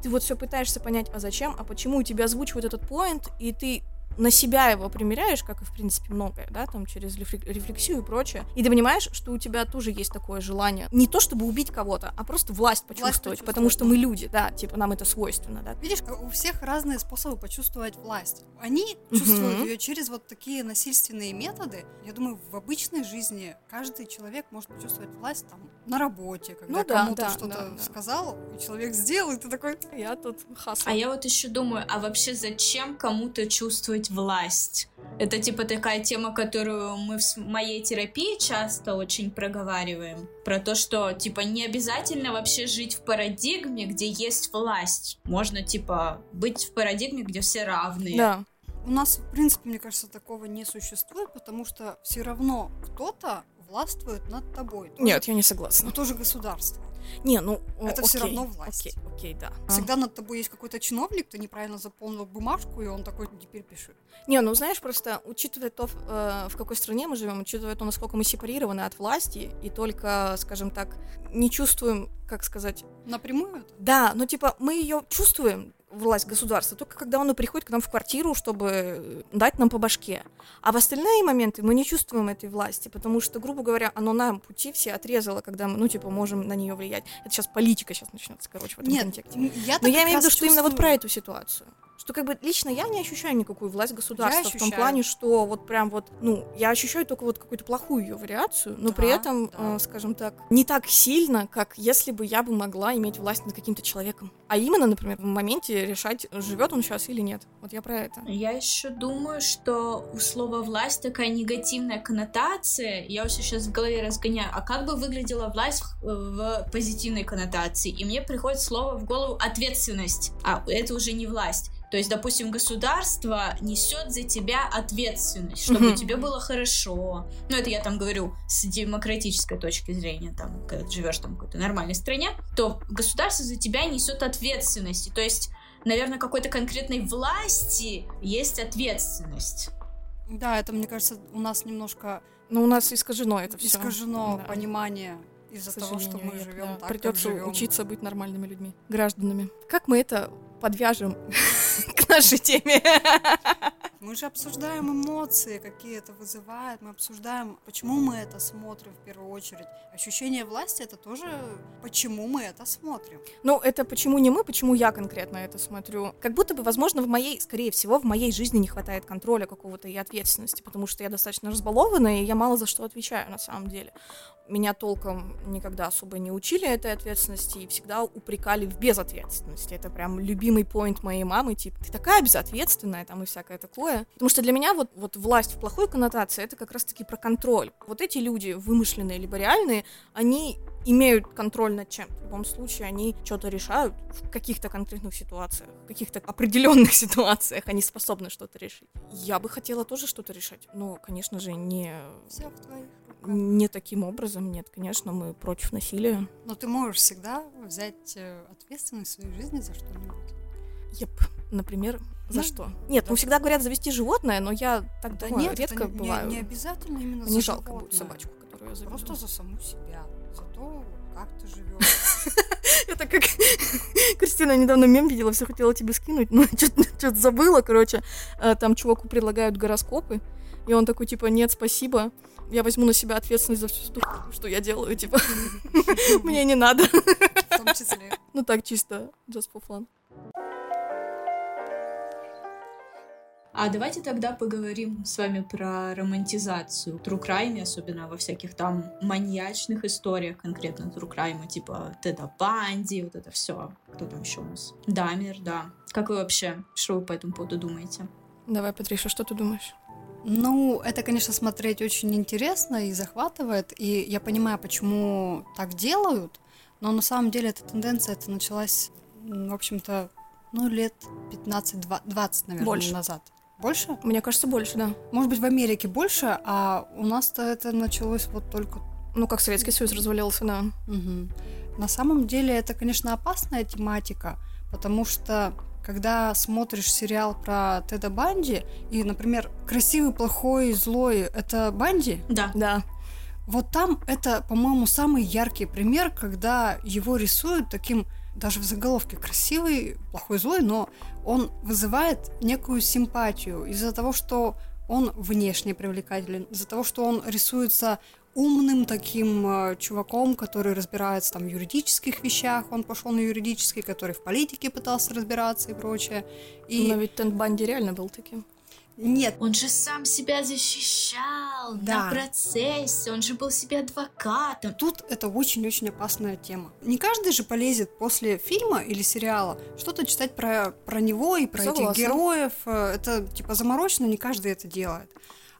ты вот все пытаешься понять, а зачем, а почему, у тебя озвучивают этот поинт, и ты на себя его примеряешь, как и, в принципе, многое, да, там, через рефлексию и прочее, и ты понимаешь, что у тебя тоже есть такое желание, не то чтобы убить кого-то, а просто власть почувствовать, власть почувствовать потому что мы люди, да, типа, нам это свойственно, да. Видишь, у всех разные способы почувствовать власть. Они чувствуют ее через вот такие насильственные методы. Я думаю, в обычной жизни каждый человек может почувствовать власть там на работе, когда ну, да, кому-то да, что-то да, да. сказал, и человек сделал, и ты такой, я тут хасл. А я вот еще думаю, а вообще зачем кому-то чувствовать чувствовать власть. Это типа такая тема, которую мы в моей терапии часто очень проговариваем. Про то, что типа не обязательно вообще жить в парадигме, где есть власть. Можно типа быть в парадигме, где все равные. Да. У нас, в принципе, мне кажется, такого не существует, потому что все равно кто-то властвует над тобой. Тоже, Нет, я не согласна. Но тоже государство. Не, ну это окей, все равно власть. Окей, окей, да. Всегда над тобой есть какой-то чиновник, ты неправильно заполнил бумажку, и он такой теперь пиши. Не, ну знаешь, просто учитывая то, э, в какой стране мы живем, учитывая то, насколько мы сепарированы от власти, и только, скажем так, не чувствуем, как сказать... Напрямую? Да, но типа мы ее чувствуем, власть государства, только когда оно приходит к нам в квартиру, чтобы дать нам по башке. А в остальные моменты мы не чувствуем этой власти, потому что, грубо говоря, оно нам пути все отрезало, когда мы, ну, типа, можем на нее влиять. Это сейчас политика сейчас начнется, короче, в этом Нет, контексте. Я Но я имею в виду, что именно вот про эту ситуацию что как бы лично я не ощущаю никакую власть государства в том плане, что вот прям вот, ну, я ощущаю только вот какую-то плохую ее вариацию, но да, при этом, да. э, скажем так, не так сильно, как если бы я бы могла иметь власть над каким-то человеком. А именно, например, в моменте решать, живет он сейчас или нет. Вот я про это. Я еще думаю, что у слова власть такая негативная коннотация. Я все сейчас в голове разгоняю. А как бы выглядела власть в, в позитивной коннотации? И мне приходит слово в голову ответственность. А это уже не власть. То есть, допустим, государство несет за тебя ответственность, чтобы mm-hmm. тебе было хорошо. Ну, это я там говорю с демократической точки зрения, там, когда ты живешь там в какой-то нормальной стране, то государство за тебя несет ответственность. То есть, наверное, какой-то конкретной власти есть ответственность. Да, это, мне кажется, у нас немножко... Ну, у нас искажено это все. Искажено да. понимание из-за того, что мы живем да. так, Придется как живем. учиться быть нормальными людьми, гражданами. Как мы это подвяжем к нашей теме. Мы же обсуждаем эмоции, какие это вызывает, мы обсуждаем, почему мы это смотрим в первую очередь. Ощущение власти это тоже почему мы это смотрим. Ну, это почему не мы, почему я конкретно это смотрю. Как будто бы, возможно, в моей, скорее всего, в моей жизни не хватает контроля какого-то и ответственности, потому что я достаточно разбалованная, и я мало за что отвечаю на самом деле. Меня толком никогда особо не учили этой ответственности и всегда упрекали в безответственности. Это прям любимый поинт моей мамы, типа, ты такая безответственная, там и всякое такое. Потому что для меня вот, вот власть в плохой коннотации это как раз-таки про контроль. Вот эти люди, вымышленные либо реальные, они имеют контроль над чем. В любом случае, они что-то решают в каких-то конкретных ситуациях, в каких-то определенных ситуациях они способны что-то решить. Я бы хотела тоже что-то решать, но, конечно же, не... Все в твоих не таким образом, нет, конечно, мы против насилия. Но ты можешь всегда взять э, ответственность в своей жизни за что-нибудь. Еп, например, за ну, что? Нет, да. ну всегда говорят завести животное, но я так да нет, редко это бываю. Не, не обязательно именно Мне за жалко животное. будет собачку, которую я заведу. Просто за саму себя, за то, как ты живешь. Это как Кристина недавно мем видела, все хотела тебе скинуть, но что-то забыла, короче. Э, там чуваку предлагают гороскопы, и он такой, типа, нет, спасибо я возьму на себя ответственность за всю штуку, что я делаю, типа, мне не надо. В том числе. Ну так, чисто, just for fun. А давайте тогда поговорим с вами про романтизацию true crime, особенно во всяких там маньячных историях, конкретно true crime, типа Теда Банди, вот это все. Кто там еще у нас? Дамер, да. Как вы вообще, что вы по этому поводу думаете? Давай, Патриша, что ты думаешь? Ну, это, конечно, смотреть очень интересно и захватывает, и я понимаю, почему так делают, но на самом деле эта тенденция это началась, в общем-то, ну, лет 15-20, наверное, больше. назад. Больше? Мне кажется, больше, да. Может быть, в Америке больше, а у нас-то это началось вот только... Ну, как Советский Союз развалился, да. Угу. На самом деле это, конечно, опасная тематика, потому что когда смотришь сериал про Теда Банди, и, например, красивый, плохой, злой — это Банди? Да. Да. Вот там это, по-моему, самый яркий пример, когда его рисуют таким даже в заголовке красивый, плохой, злой, но он вызывает некую симпатию из-за того, что он внешне привлекателен, из-за того, что он рисуется умным таким э, чуваком, который разбирается там в юридических вещах, он пошел на юридический, который в политике пытался разбираться и прочее. И... Но ведь Тент Банди реально был таким. Нет. Он же сам себя защищал да. на процессе, он же был себе адвокатом. Тут это очень-очень опасная тема. Не каждый же полезет после фильма или сериала что-то читать про, про него и про Согласна. этих героев. Э, это типа заморочено, не каждый это делает.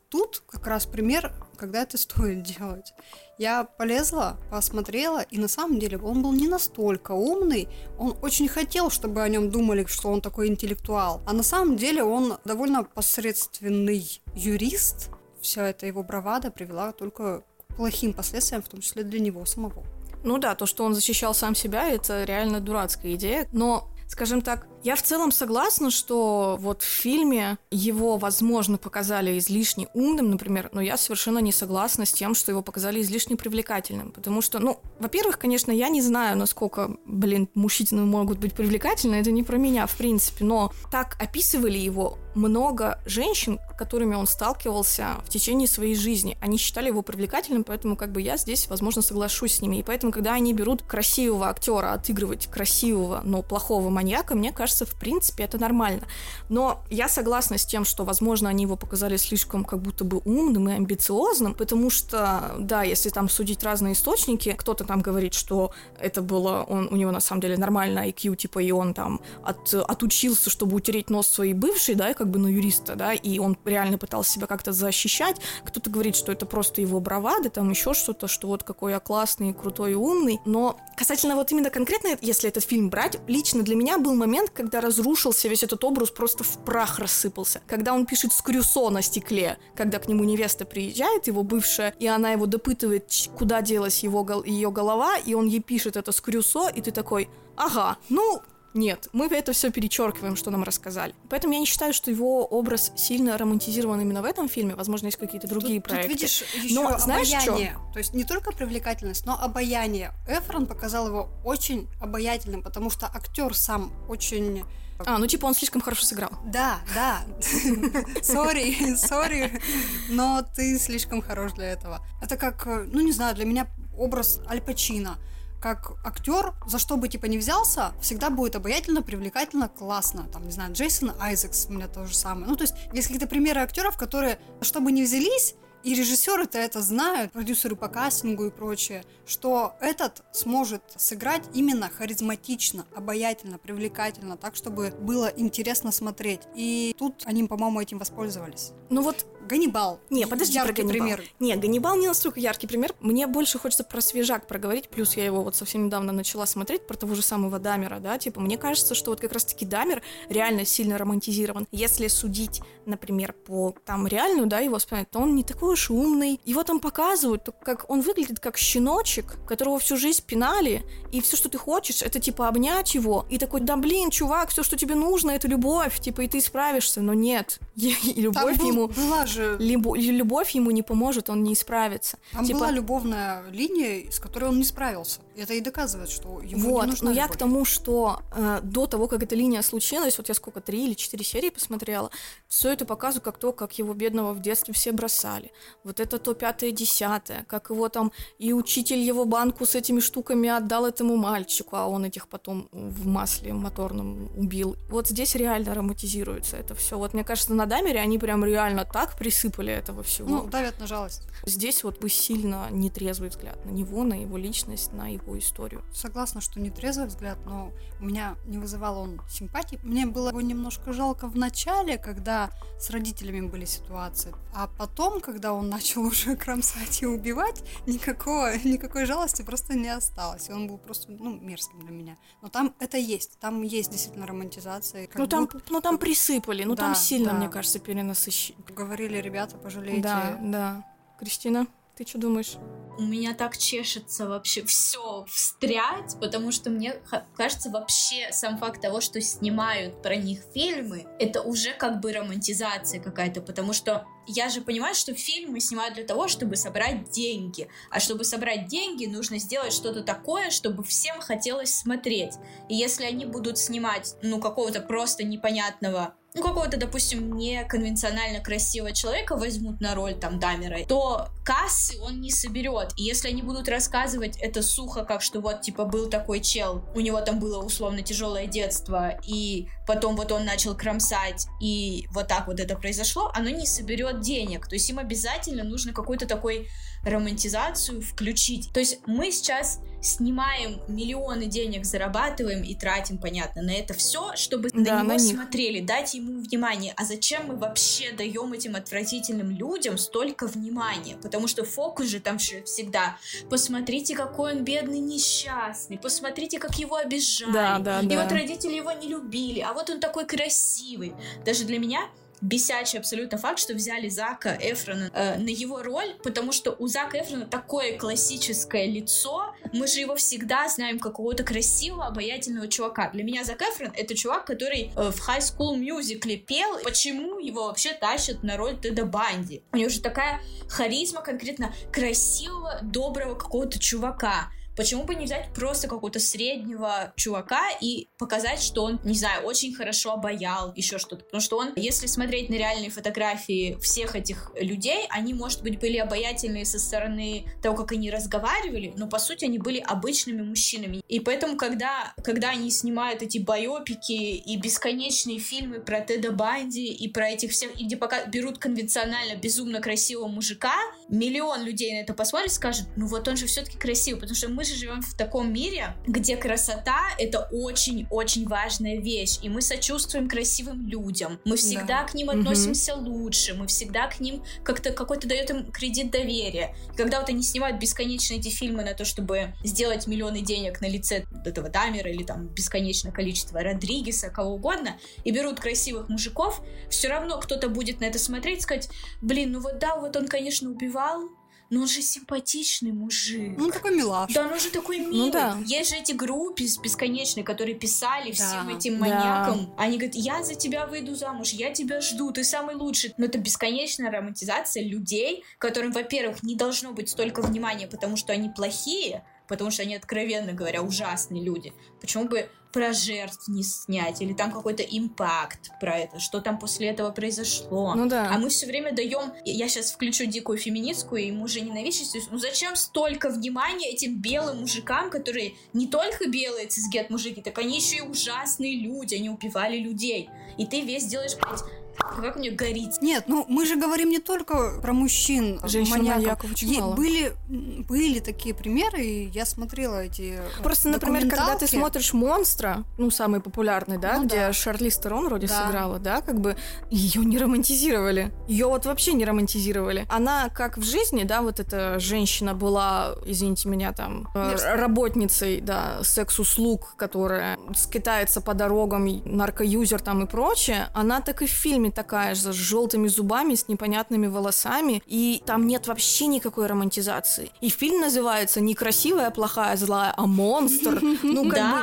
Тут как раз пример, когда это стоит делать. Я полезла, посмотрела, и на самом деле он был не настолько умный. Он очень хотел, чтобы о нем думали, что он такой интеллектуал. А на самом деле он довольно посредственный юрист. Вся эта его бравада привела только к плохим последствиям, в том числе для него самого. Ну да, то, что он защищал сам себя, это реально дурацкая идея. Но скажем так, я в целом согласна, что вот в фильме его, возможно, показали излишне умным, например, но я совершенно не согласна с тем, что его показали излишне привлекательным. Потому что, ну, во-первых, конечно, я не знаю, насколько, блин, мужчины могут быть привлекательны, это не про меня, в принципе, но так описывали его много женщин, которыми он сталкивался в течение своей жизни. Они считали его привлекательным, поэтому как бы я здесь, возможно, соглашусь с ними. И поэтому, когда они берут красивого актера отыгрывать красивого, но плохого маньяка, мне кажется, в принципе, это нормально. Но я согласна с тем, что, возможно, они его показали слишком как будто бы умным и амбициозным, потому что, да, если там судить разные источники, кто-то там говорит, что это было, он, у него на самом деле нормальный IQ, типа, и он там от, отучился, чтобы утереть нос своей бывшей, да, и как бы на юриста, да, и он реально пытался себя как-то защищать. Кто-то говорит, что это просто его бравады, там еще что-то, что вот какой я классный, крутой и умный. Но касательно вот именно конкретно, если этот фильм брать, лично для меня был момент, когда разрушился весь этот образ, просто в прах рассыпался. Когда он пишет скрюсо на стекле, когда к нему невеста приезжает, его бывшая, и она его допытывает, куда делась его, ее голова, и он ей пишет это hacksaw, и ты такой, ага, ну, нет, мы это все перечеркиваем, что нам рассказали. Поэтому я не считаю, что его образ сильно романтизирован именно в этом фильме. Возможно, есть какие-то другие тут, проекты. Тут видишь еще но знаешь обаяние. Что? То есть не только привлекательность, но обаяние. Эфрон показал его очень обаятельным, потому что актер сам очень а, ну типа он слишком хорошо сыграл. Да, да. Sorry, sorry, но ты слишком хорош для этого. Это как, ну не знаю, для меня образ Аль Пачино как актер, за что бы типа не взялся, всегда будет обаятельно, привлекательно, классно. Там, не знаю, Джейсон Айзекс у меня то же самое. Ну, то есть, есть какие-то примеры актеров, которые, чтобы не взялись, и режиссеры-то это знают, продюсеры по кастингу и прочее, что этот сможет сыграть именно харизматично, обаятельно, привлекательно, так, чтобы было интересно смотреть. И тут они, по-моему, этим воспользовались. Ну вот Ганнибал. Не, подожди яркий про Ганнибал. пример. Не, Ганнибал не настолько яркий пример. Мне больше хочется про свежак проговорить, плюс я его вот совсем недавно начала смотреть, про того же самого Дамера, да, типа, мне кажется, что вот как раз-таки Дамер реально сильно романтизирован. Если судить, например, по там реальную, да, его вспоминать, то он не такой уж умный. Его там показывают, как он выглядит как щеночек, которого всю жизнь пинали, и все, что ты хочешь, это типа обнять его, и такой, да блин, чувак, все, что тебе нужно, это любовь, типа, и ты справишься, но нет. И любовь был, ему... Была же же... Любовь ему не поможет, он не исправится. Там типа... была любовная линия, с которой он не справился. Это и доказывает, что ему вот, не нужна но любовь. я к тому, что э, до того, как эта линия случилась, вот я сколько, три или четыре серии посмотрела, все это показывает как то, как его бедного в детстве все бросали. Вот это то пятое, десятое, как его там и учитель его банку с этими штуками отдал этому мальчику, а он этих потом в масле моторном убил. Вот здесь реально романтизируется это все. Вот мне кажется, на Дамере они прям реально так присыпали этого всего. Ну, давят на жалость. Здесь вот бы сильно нетрезвый взгляд на него, на его личность, на его историю. Согласна, что нетрезвый взгляд, но у меня не вызывал он симпатии. Мне было его немножко жалко в начале, когда с родителями были ситуации. А потом, когда он начал уже кромсать и убивать, никакого, никакой жалости просто не осталось. И он был просто, ну, мерзким для меня. Но там это есть. Там есть действительно романтизация. Ну, там, будто... ну, там присыпали. Ну, да, там сильно, да. мне кажется, перенасыщение. Говорили, ребята, пожалейте. Да, да. Кристина? Ты что думаешь? у меня так чешется вообще все встрять, потому что мне кажется вообще сам факт того, что снимают про них фильмы, это уже как бы романтизация какая-то, потому что я же понимаю, что фильмы снимают для того, чтобы собрать деньги. А чтобы собрать деньги, нужно сделать что-то такое, чтобы всем хотелось смотреть. И если они будут снимать, ну, какого-то просто непонятного ну, какого-то, допустим, неконвенционально красивого человека возьмут на роль там Дамера, то кассы он не соберет. И если они будут рассказывать это сухо, как что вот, типа, был такой чел, у него там было условно тяжелое детство, и потом вот он начал кромсать, и вот так вот это произошло, оно не соберет денег. То есть им обязательно нужно какой-то такой романтизацию включить. То есть мы сейчас снимаем миллионы денег, зарабатываем и тратим, понятно, на это все, чтобы да, на него на смотрели, дать ему внимание. А зачем мы вообще даем этим отвратительным людям столько внимания? Потому что фокус же там же всегда. Посмотрите, какой он бедный, несчастный. Посмотрите, как его обижали. Да, да, и да. вот родители его не любили. А вот он такой красивый. Даже для меня бесячий абсолютно факт, что взяли Зака Эфрона э, на его роль, потому что у Зака Эфрона такое классическое лицо. Мы же его всегда знаем какого-то красивого, обаятельного чувака. Для меня Зак Эфрон — это чувак, который э, в High School Musical пел. Почему его вообще тащат на роль Теда Банди? У него же такая харизма конкретно красивого, доброго какого-то чувака. Почему бы не взять просто какого-то среднего чувака и показать, что он, не знаю, очень хорошо обаял, еще что-то. Потому что он, если смотреть на реальные фотографии всех этих людей, они, может быть, были обаятельные со стороны того, как они разговаривали, но, по сути, они были обычными мужчинами. И поэтому, когда, когда они снимают эти байопики и бесконечные фильмы про Теда Банди и про этих всех, и где пока берут конвенционально безумно красивого мужика, миллион людей на это посмотрит и скажет, ну вот он же все-таки красивый, потому что мы же живем в таком мире, где красота — это очень-очень важная вещь, и мы сочувствуем красивым людям, мы всегда да. к ним относимся угу. лучше, мы всегда к ним как-то какой-то дает им кредит доверия. И когда вот они снимают бесконечно эти фильмы на то, чтобы сделать миллионы денег на лице этого Дамера или там бесконечное количество Родригеса, кого угодно, и берут красивых мужиков, все равно кто-то будет на это смотреть и сказать, блин, ну вот да, вот он, конечно, убивал, но он же симпатичный мужик. Ну, он такой милаш. Да, он же такой ну милый. Ну, да. Есть же эти группы бесконечные, которые писали да, всем этим маньякам. Да. Они говорят, я за тебя выйду замуж, я тебя жду, ты самый лучший. Но это бесконечная романтизация людей, которым, во-первых, не должно быть столько внимания, потому что они плохие, потому что они, откровенно говоря, ужасные люди. Почему бы про жертв не снять, или там какой-то импакт про это, что там после этого произошло. Ну да. А мы все время даем, я сейчас включу дикую феминистскую и мужа ненавидящую, ну зачем столько внимания этим белым мужикам, которые не только белые цисгет мужики, так они еще и ужасные люди, они убивали людей. И ты весь делаешь, блядь, как мне горит? Нет, ну мы же говорим не только про мужчин, женщин маньяков очень мало. Были, были такие примеры, и я смотрела эти Просто, например, когда ты смотришь «Монстра», ну, самый популярный, да, ну, где да. Шарли Стерон вроде да. сыграла, да, как бы ее не романтизировали. Ее вот вообще не романтизировали. Она как в жизни, да, вот эта женщина была, извините меня, там. Э, работницей, да, секс-услуг, которая скитается по дорогам, наркоюзер там и прочее, она так и в фильме фильме такая же, с желтыми зубами, с непонятными волосами, и там нет вообще никакой романтизации. И фильм называется не красивая, плохая, злая, а монстр. Ну, как бы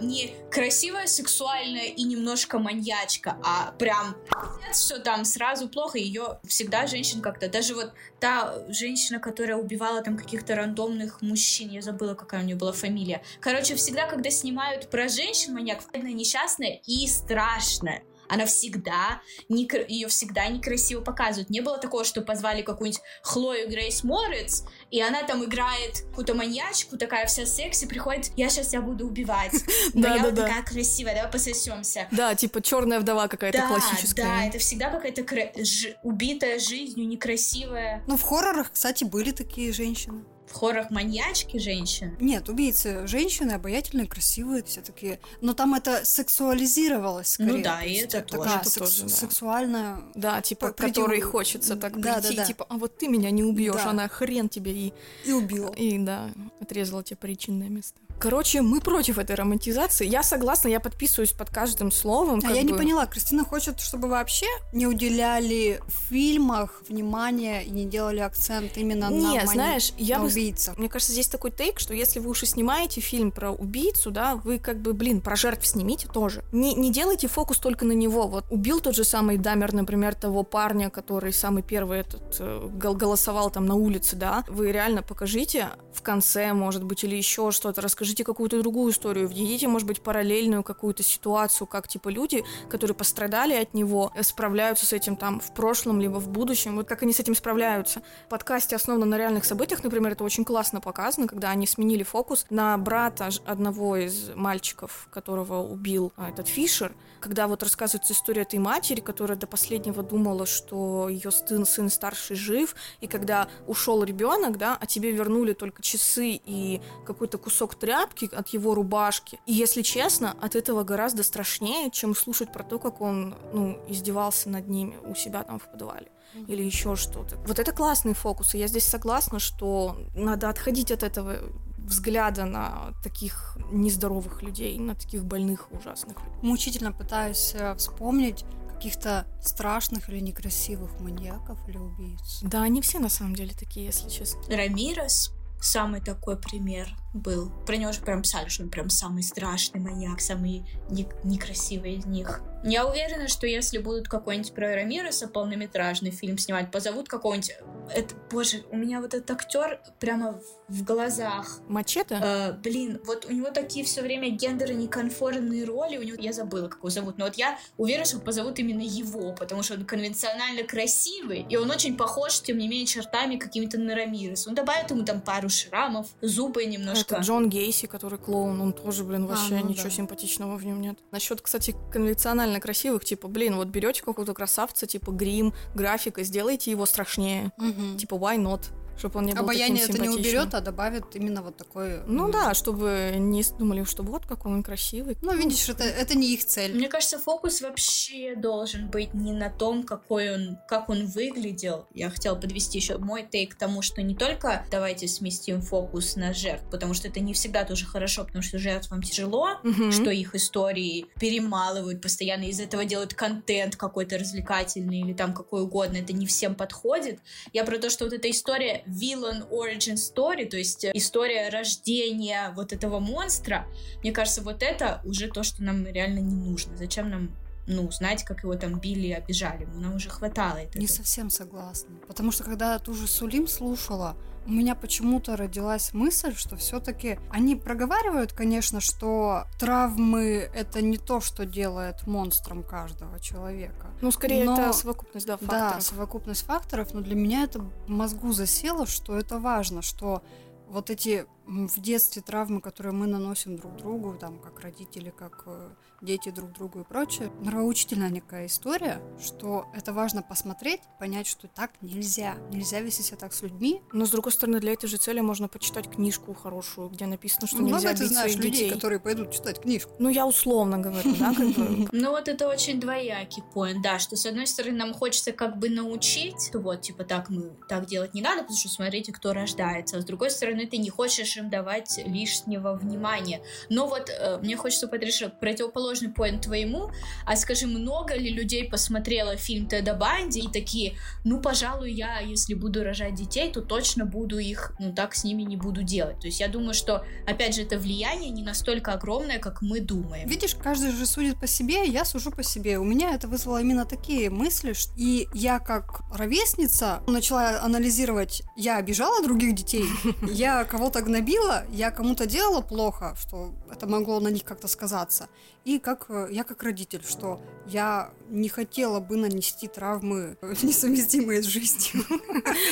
не красивая, сексуальная и немножко маньячка, а прям все там сразу плохо. Ее всегда женщин как-то, даже вот та женщина, которая убивала там каких-то рандомных мужчин, я забыла, какая у нее была фамилия. Короче, всегда, когда снимают про женщин маньяк, она несчастная и страшная она всегда, не, ее всегда некрасиво показывают. Не было такого, что позвали какую-нибудь Хлою Грейс Морец, и она там играет какую-то маньячку, такая вся секси, приходит, я сейчас тебя буду убивать. Но я вот такая красивая, давай пососемся. Да, типа черная вдова какая-то классическая. Да, это всегда какая-то убитая жизнью, некрасивая. Ну, в хоррорах, кстати, были такие женщины в хоррорах маньячки женщин? Нет, убийцы женщины, обаятельные, красивые, все такие. Но там это сексуализировалось скорее. Ну да, и это тоже. Такая секс- тоже, да. сексуальная. Да, типа, Придем... которой хочется так да, прийти, да, да. типа, а вот ты меня не убьешь, да. она хрен тебе и... И убила. И, да, отрезала тебе причинное место. Короче, мы против этой романтизации. Я согласна, я подписываюсь под каждым словом. А я бы... не поняла, Кристина хочет, чтобы вообще не уделяли в фильмах внимания и не делали акцент именно не, на, мани... знаешь, я на бы... убийцах. Мне кажется, здесь такой тейк, что если вы уж и снимаете фильм про убийцу, да, вы как бы, блин, про жертв снимите тоже. Не, не делайте фокус только на него. Вот убил тот же самый Дамер, например, того парня, который самый первый этот э, голосовал там на улице, да. Вы реально покажите в конце, может быть, или еще что-то, расскажите расскажите какую-то другую историю, введите, может быть, параллельную какую-то ситуацию, как, типа, люди, которые пострадали от него, э, справляются с этим там в прошлом, либо в будущем, вот как они с этим справляются. В подкасте основано на реальных событиях, например, это очень классно показано, когда они сменили фокус на брата одного из мальчиков, которого убил а, этот Фишер, когда вот рассказывается история этой матери, которая до последнего думала, что ее сын, сын старший жив, и когда ушел ребенок, да, а тебе вернули только часы и какой-то кусок тряпки от его рубашки. И если честно, от этого гораздо страшнее, чем слушать про то, как он, ну, издевался над ними у себя там в подвале или еще что-то. Вот это классный фокус, и я здесь согласна, что надо отходить от этого взгляда на таких нездоровых людей, на таких больных, ужасных людей. Мучительно пытаюсь э, вспомнить каких-то страшных или некрасивых маньяков или убийц. Да, они все на самом деле такие, если честно. Рамирес самый такой пример был. Про него же прям писали, что он прям самый страшный маньяк, самый не- некрасивый из них. Я уверена, что если будут какой-нибудь про Рамиреса полнометражный фильм снимать, позовут какого-нибудь... Это, боже, у меня вот этот актер прямо в глазах. Мачете? Э, блин, вот у него такие все время гендеры неконформные роли, у него, я забыла, как его зовут, но вот я уверена, что позовут именно его, потому что он конвенционально красивый, и он очень похож, тем не менее, чертами какими-то на Рамирес. Он добавит ему там пару шрамов, зубы немножко. Это Джон Гейси, который клоун, он тоже, блин, вообще а, ну ничего да. симпатичного в нем нет. Насчет, кстати, конвенционально красивых, типа, блин, вот берете какого-то красавца, типа, грим, графика, сделайте его страшнее. Угу. Типа, why not? Чтобы он не был Обаяние таким это не уберет, а добавит именно вот такой... Ну да, чтобы не думали, что вот какой он красивый. Ну, видишь, это, это не их цель. Мне кажется, фокус вообще должен быть не на том, какой он, как он выглядел. Я хотела подвести еще мой тейк к тому, что не только давайте сместим фокус на жертв, потому что это не всегда тоже хорошо, потому что жертвам тяжело, угу. что их истории перемалывают постоянно, из этого делают контент какой-то развлекательный или там какой угодно. Это не всем подходит. Я про то, что вот эта история villain origin story, то есть история рождения вот этого монстра, мне кажется, вот это уже то, что нам реально не нужно. Зачем нам ну, знать, как его там били и обижали. Нам уже хватало этого. Не совсем согласна. Потому что когда ту же Сулим слушала, у меня почему-то родилась мысль, что все-таки они проговаривают, конечно, что травмы это не то, что делает монстром каждого человека. Ну, скорее, но... это совокупность, да, факторов. Да, совокупность факторов, но для меня это в мозгу засело, что это важно, что вот эти в детстве травмы, которые мы наносим друг другу, там, как родители, как э, дети друг другу и прочее. Нравоучительная некая история, что это важно посмотреть, понять, что так нельзя. Нельзя вести себя так с людьми. Но, с другой стороны, для этой же цели можно почитать книжку хорошую, где написано, что ну, нельзя бить ты знаешь своих людей, которые пойдут читать книжку. Ну, я условно говорю, да, как бы. Ну, вот это очень двоякий поинт, да, что, с одной стороны, нам хочется как бы научить, вот, типа, так мы, так делать не надо, потому что смотрите, кто рождается, а с другой стороны, ты не хочешь им давать лишнего внимания. Но вот э, мне хочется подрешить противоположный поинт твоему, а скажи, много ли людей посмотрело фильм Теда Банди и такие, ну, пожалуй, я, если буду рожать детей, то точно буду их, ну, так с ними не буду делать. То есть я думаю, что, опять же, это влияние не настолько огромное, как мы думаем. Видишь, каждый же судит по себе, я сужу по себе. У меня это вызвало именно такие мысли, и я как ровесница начала анализировать, я обижала других детей, я кого-то гнобила, я кому-то делала плохо, что это могло на них как-то сказаться. И как э, я как родитель, что я не хотела бы нанести травмы, несовместимые с жизнью.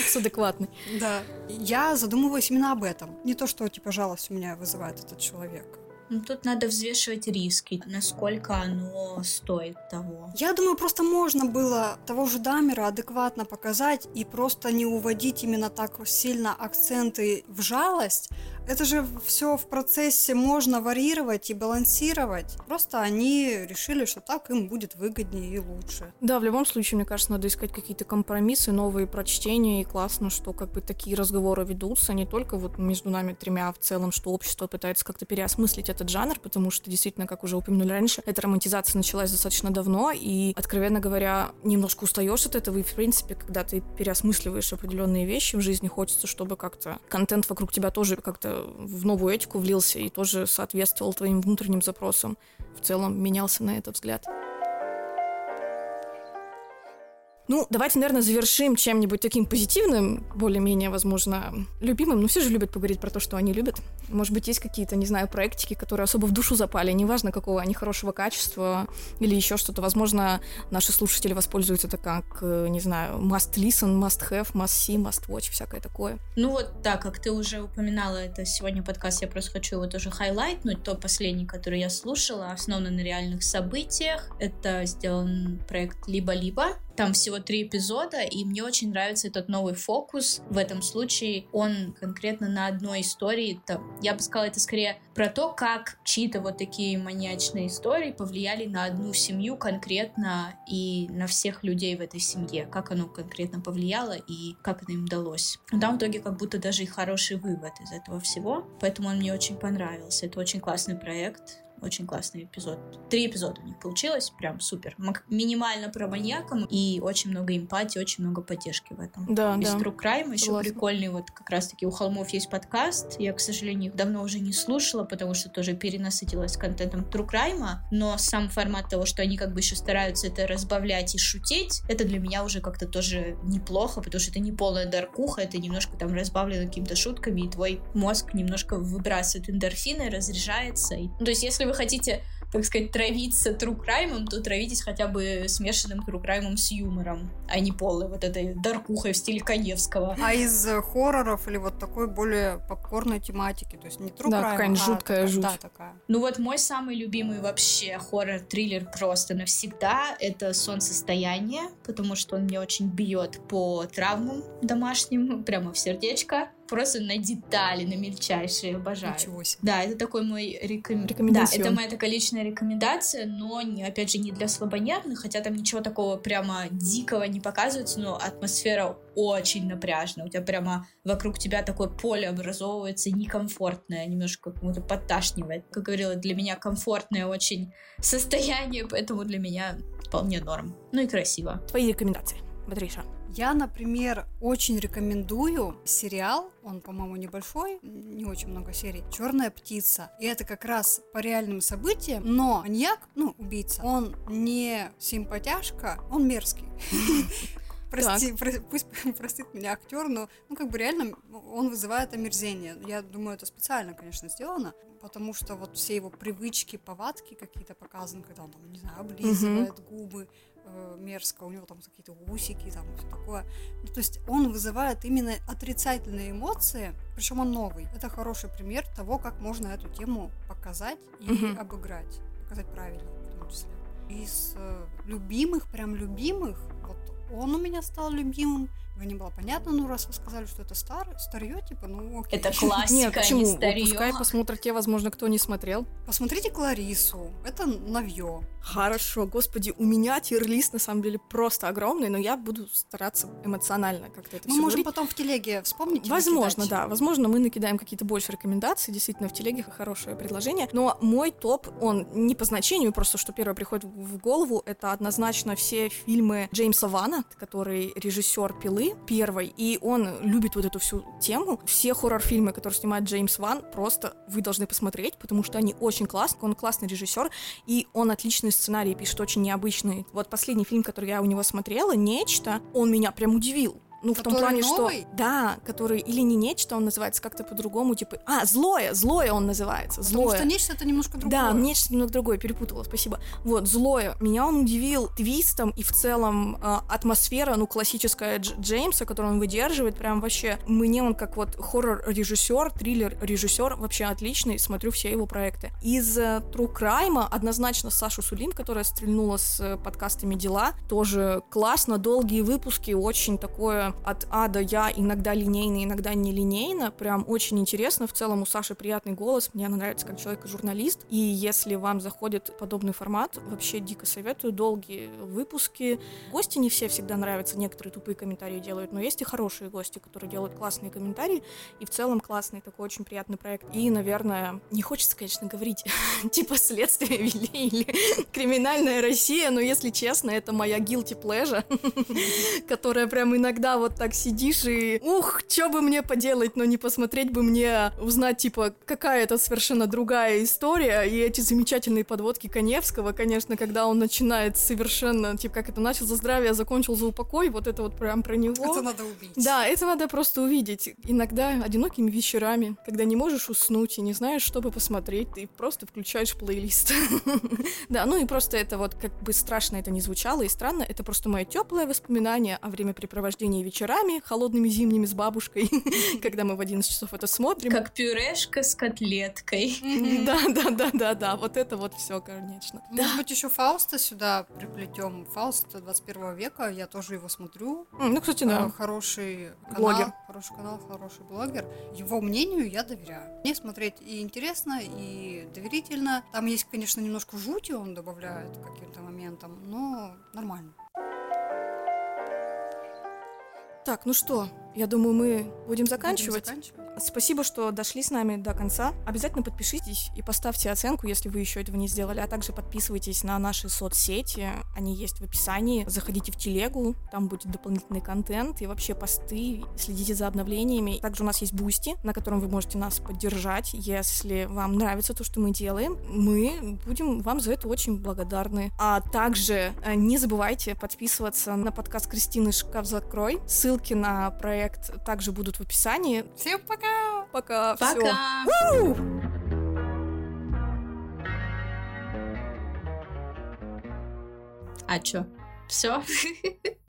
С адекватной. Да. Я задумываюсь именно об этом. Не то, что типа жалость у меня вызывает этот человек. Ну, тут надо взвешивать риски, насколько оно стоит того. Я думаю, просто можно было того же Дамера адекватно показать и просто не уводить именно так сильно акценты в жалость. Это же все в процессе можно варьировать и балансировать. Просто они решили, что так им будет выгоднее и лучше. Да, в любом случае, мне кажется, надо искать какие-то компромиссы, новые прочтения, и классно, что как бы такие разговоры ведутся, не только вот между нами тремя, а в целом, что общество пытается как-то переосмыслить этот жанр, потому что действительно, как уже упомянули раньше, эта романтизация началась достаточно давно, и, откровенно говоря, немножко устаешь от этого, и, в принципе, когда ты переосмысливаешь определенные вещи в жизни, хочется, чтобы как-то контент вокруг тебя тоже как-то в новую этику влился и тоже соответствовал твоим внутренним запросам. В целом менялся на этот взгляд. Ну, давайте, наверное, завершим чем-нибудь таким позитивным, более-менее, возможно, любимым. Ну, все же любят поговорить про то, что они любят. Может быть, есть какие-то, не знаю, проектики, которые особо в душу запали, неважно, какого они хорошего качества или еще что-то. Возможно, наши слушатели воспользуются это как, э, не знаю, must listen, must have, must see, must watch, всякое такое. Ну вот, да, как ты уже упоминала, это сегодня подкаст, я просто хочу его тоже хайлайтнуть. То последний, который я слушала, основан на реальных событиях. Это сделан проект «Либо-либо», там всего три эпизода, и мне очень нравится этот новый фокус. В этом случае он конкретно на одной истории. Я бы сказала, это скорее про то, как чьи-то вот такие маньячные истории повлияли на одну семью конкретно и на всех людей в этой семье. Как оно конкретно повлияло и как это им удалось. Там в итоге как будто даже и хороший вывод из этого всего. Поэтому он мне очень понравился. Это очень классный проект. Очень классный эпизод. Три эпизода у них получилось, прям супер. Минимально про маньяком и очень много эмпатии, очень много поддержки в этом. Да, Из да. True Crime еще прикольный, вот как раз-таки у Холмов есть подкаст. Я, к сожалению, их давно уже не слушала, потому что тоже перенасытилась контентом True Crime, но сам формат того, что они как бы еще стараются это разбавлять и шутить, это для меня уже как-то тоже неплохо, потому что это не полная даркуха, это немножко там разбавлено какими-то шутками, и твой мозг немножко выбрасывает эндорфины, разряжается. И... Ну, то есть, если вы хотите так сказать, травиться true crime, то травитесь хотя бы смешанным true crime с юмором, а не полой вот этой даркухой в стиле Каневского. А из э, хорроров или вот такой более попкорной тематики, то есть не true да, crime, какая-нибудь а жуткая такая, жуть. Да, такая. Ну вот мой самый любимый вообще хоррор-триллер просто навсегда — это «Солнцестояние», потому что он мне очень бьет по травмам домашним, прямо в сердечко просто на детали, на мельчайшие, обожаю. Ничего себе. Да, это такой мой реком... Да, это моя такая личная рекомендация, но, не, опять же, не для слабонервных, хотя там ничего такого прямо дикого не показывается, но атмосфера очень напряжная. У тебя прямо вокруг тебя такое поле образовывается некомфортное, немножко как-то подташнивает. Как говорила, для меня комфортное очень состояние, поэтому для меня вполне норм. Ну и красиво. Твои рекомендации, Батриша. Я, например, очень рекомендую сериал, он, по-моему, небольшой, не очень много серий, «Черная птица». И это как раз по реальным событиям, но маньяк, ну, убийца, он не симпатяшка, он мерзкий. Прости, про, пусть простит меня актер, но ну как бы реально он вызывает омерзение. Я думаю, это специально, конечно, сделано, потому что вот все его привычки, повадки какие-то показаны, когда он там, не знаю, облизывает mm-hmm. губы, э, мерзко, у него там какие-то усики, там все такое. Ну, то есть он вызывает именно отрицательные эмоции, причем он новый. Это хороший пример того, как можно эту тему показать и mm-hmm. обыграть, показать правильно в том числе. Из э, любимых, прям любимых, вот он у меня стал любимым. Не было понятно, ну раз вы сказали, что это стар, старье, типа, ну окей. Это классика, Нет, почему? не старье. Пускай посмотрят те, возможно, кто не смотрел. Посмотрите Кларису, это новье. Хорошо, господи, у меня тир-лист на самом деле просто огромный, но я буду стараться эмоционально как-то это Мы все можем говорить. потом в телеге вспомнить. Возможно, да. Возможно, мы накидаем какие-то больше рекомендаций. Действительно, в телеге хорошее предложение. Но мой топ, он не по значению, просто что первое приходит в голову, это однозначно все фильмы Джеймса Вана, который режиссер «Пилы» первой, и он любит вот эту всю тему. Все хоррор-фильмы, которые снимает Джеймс Ван, просто вы должны посмотреть, потому что они очень классные, он классный режиссер, и он отличный сценарий пишет, очень необычный. Вот последний фильм, который я у него смотрела, «Нечто», он меня прям удивил. Ну, в том плане, новый? что... Да, который или не нечто, он называется как-то по-другому, типа... А, злое, злое он называется, злое. Потому что нечто это немножко другое. Да, нечто немного другое, перепутала, спасибо. Вот, злое. Меня он удивил твистом и в целом э, атмосфера, ну, классическая Дж Джеймса, которую он выдерживает, прям вообще... Мне он как вот хоррор-режиссер, триллер-режиссер, вообще отличный, смотрю все его проекты. Из э, True Crime однозначно Сашу Сулим, которая стрельнула с э, подкастами «Дела», тоже классно, долгие выпуски, очень такое от А до Я, иногда линейно, иногда нелинейно. Прям очень интересно. В целом у Саши приятный голос. Мне она нравится как человек и журналист. И если вам заходит подобный формат, вообще дико советую. Долгие выпуски. Гости не все всегда нравятся. Некоторые тупые комментарии делают, но есть и хорошие гости, которые делают классные комментарии. И в целом классный такой очень приятный проект. И, наверное, не хочется, конечно, говорить типа следствие вели или криминальная Россия, но если честно, это моя guilty pleasure, которая прям иногда вот так сидишь и ух, что бы мне поделать, но не посмотреть бы мне, узнать, типа, какая это совершенно другая история, и эти замечательные подводки Коневского, конечно, когда он начинает совершенно, типа, как это, начал за здравие, закончил за упокой, вот это вот прям про него. Это надо увидеть. Да, это надо просто увидеть. Иногда одинокими вечерами, когда не можешь уснуть и не знаешь, что бы посмотреть, ты просто включаешь плейлист. Да, ну и просто это вот, как бы страшно это не звучало и странно, это просто мое теплое воспоминание о времяпрепровождении вечерами, холодными зимними с бабушкой, когда мы в 11 часов это смотрим. Как пюрешка с котлеткой. Да, да, да, да, да, вот это вот все, конечно. Может быть, еще Фауста сюда приплетем. Фауст 21 века, я тоже его смотрю. Ну, кстати, да. Э, хороший блогер. Хороший канал, хороший блогер. Его мнению я доверяю. Мне смотреть и интересно, и доверительно. Там есть, конечно, немножко жути он добавляет каким-то моментом, но нормально. Так, ну что, я думаю, мы будем заканчивать. Будем заканчивать. Спасибо, что дошли с нами до конца. Обязательно подпишитесь и поставьте оценку, если вы еще этого не сделали, а также подписывайтесь на наши соцсети, они есть в описании. Заходите в телегу, там будет дополнительный контент и вообще посты, следите за обновлениями. Также у нас есть Бусти, на котором вы можете нас поддержать, если вам нравится то, что мы делаем. Мы будем вам за это очень благодарны. А также э, не забывайте подписываться на подкаст Кристины «Шкаф закрой». Ссылки на проект также будут в описании. Всем пока! Пока. Пока. Всё. А чё? Все?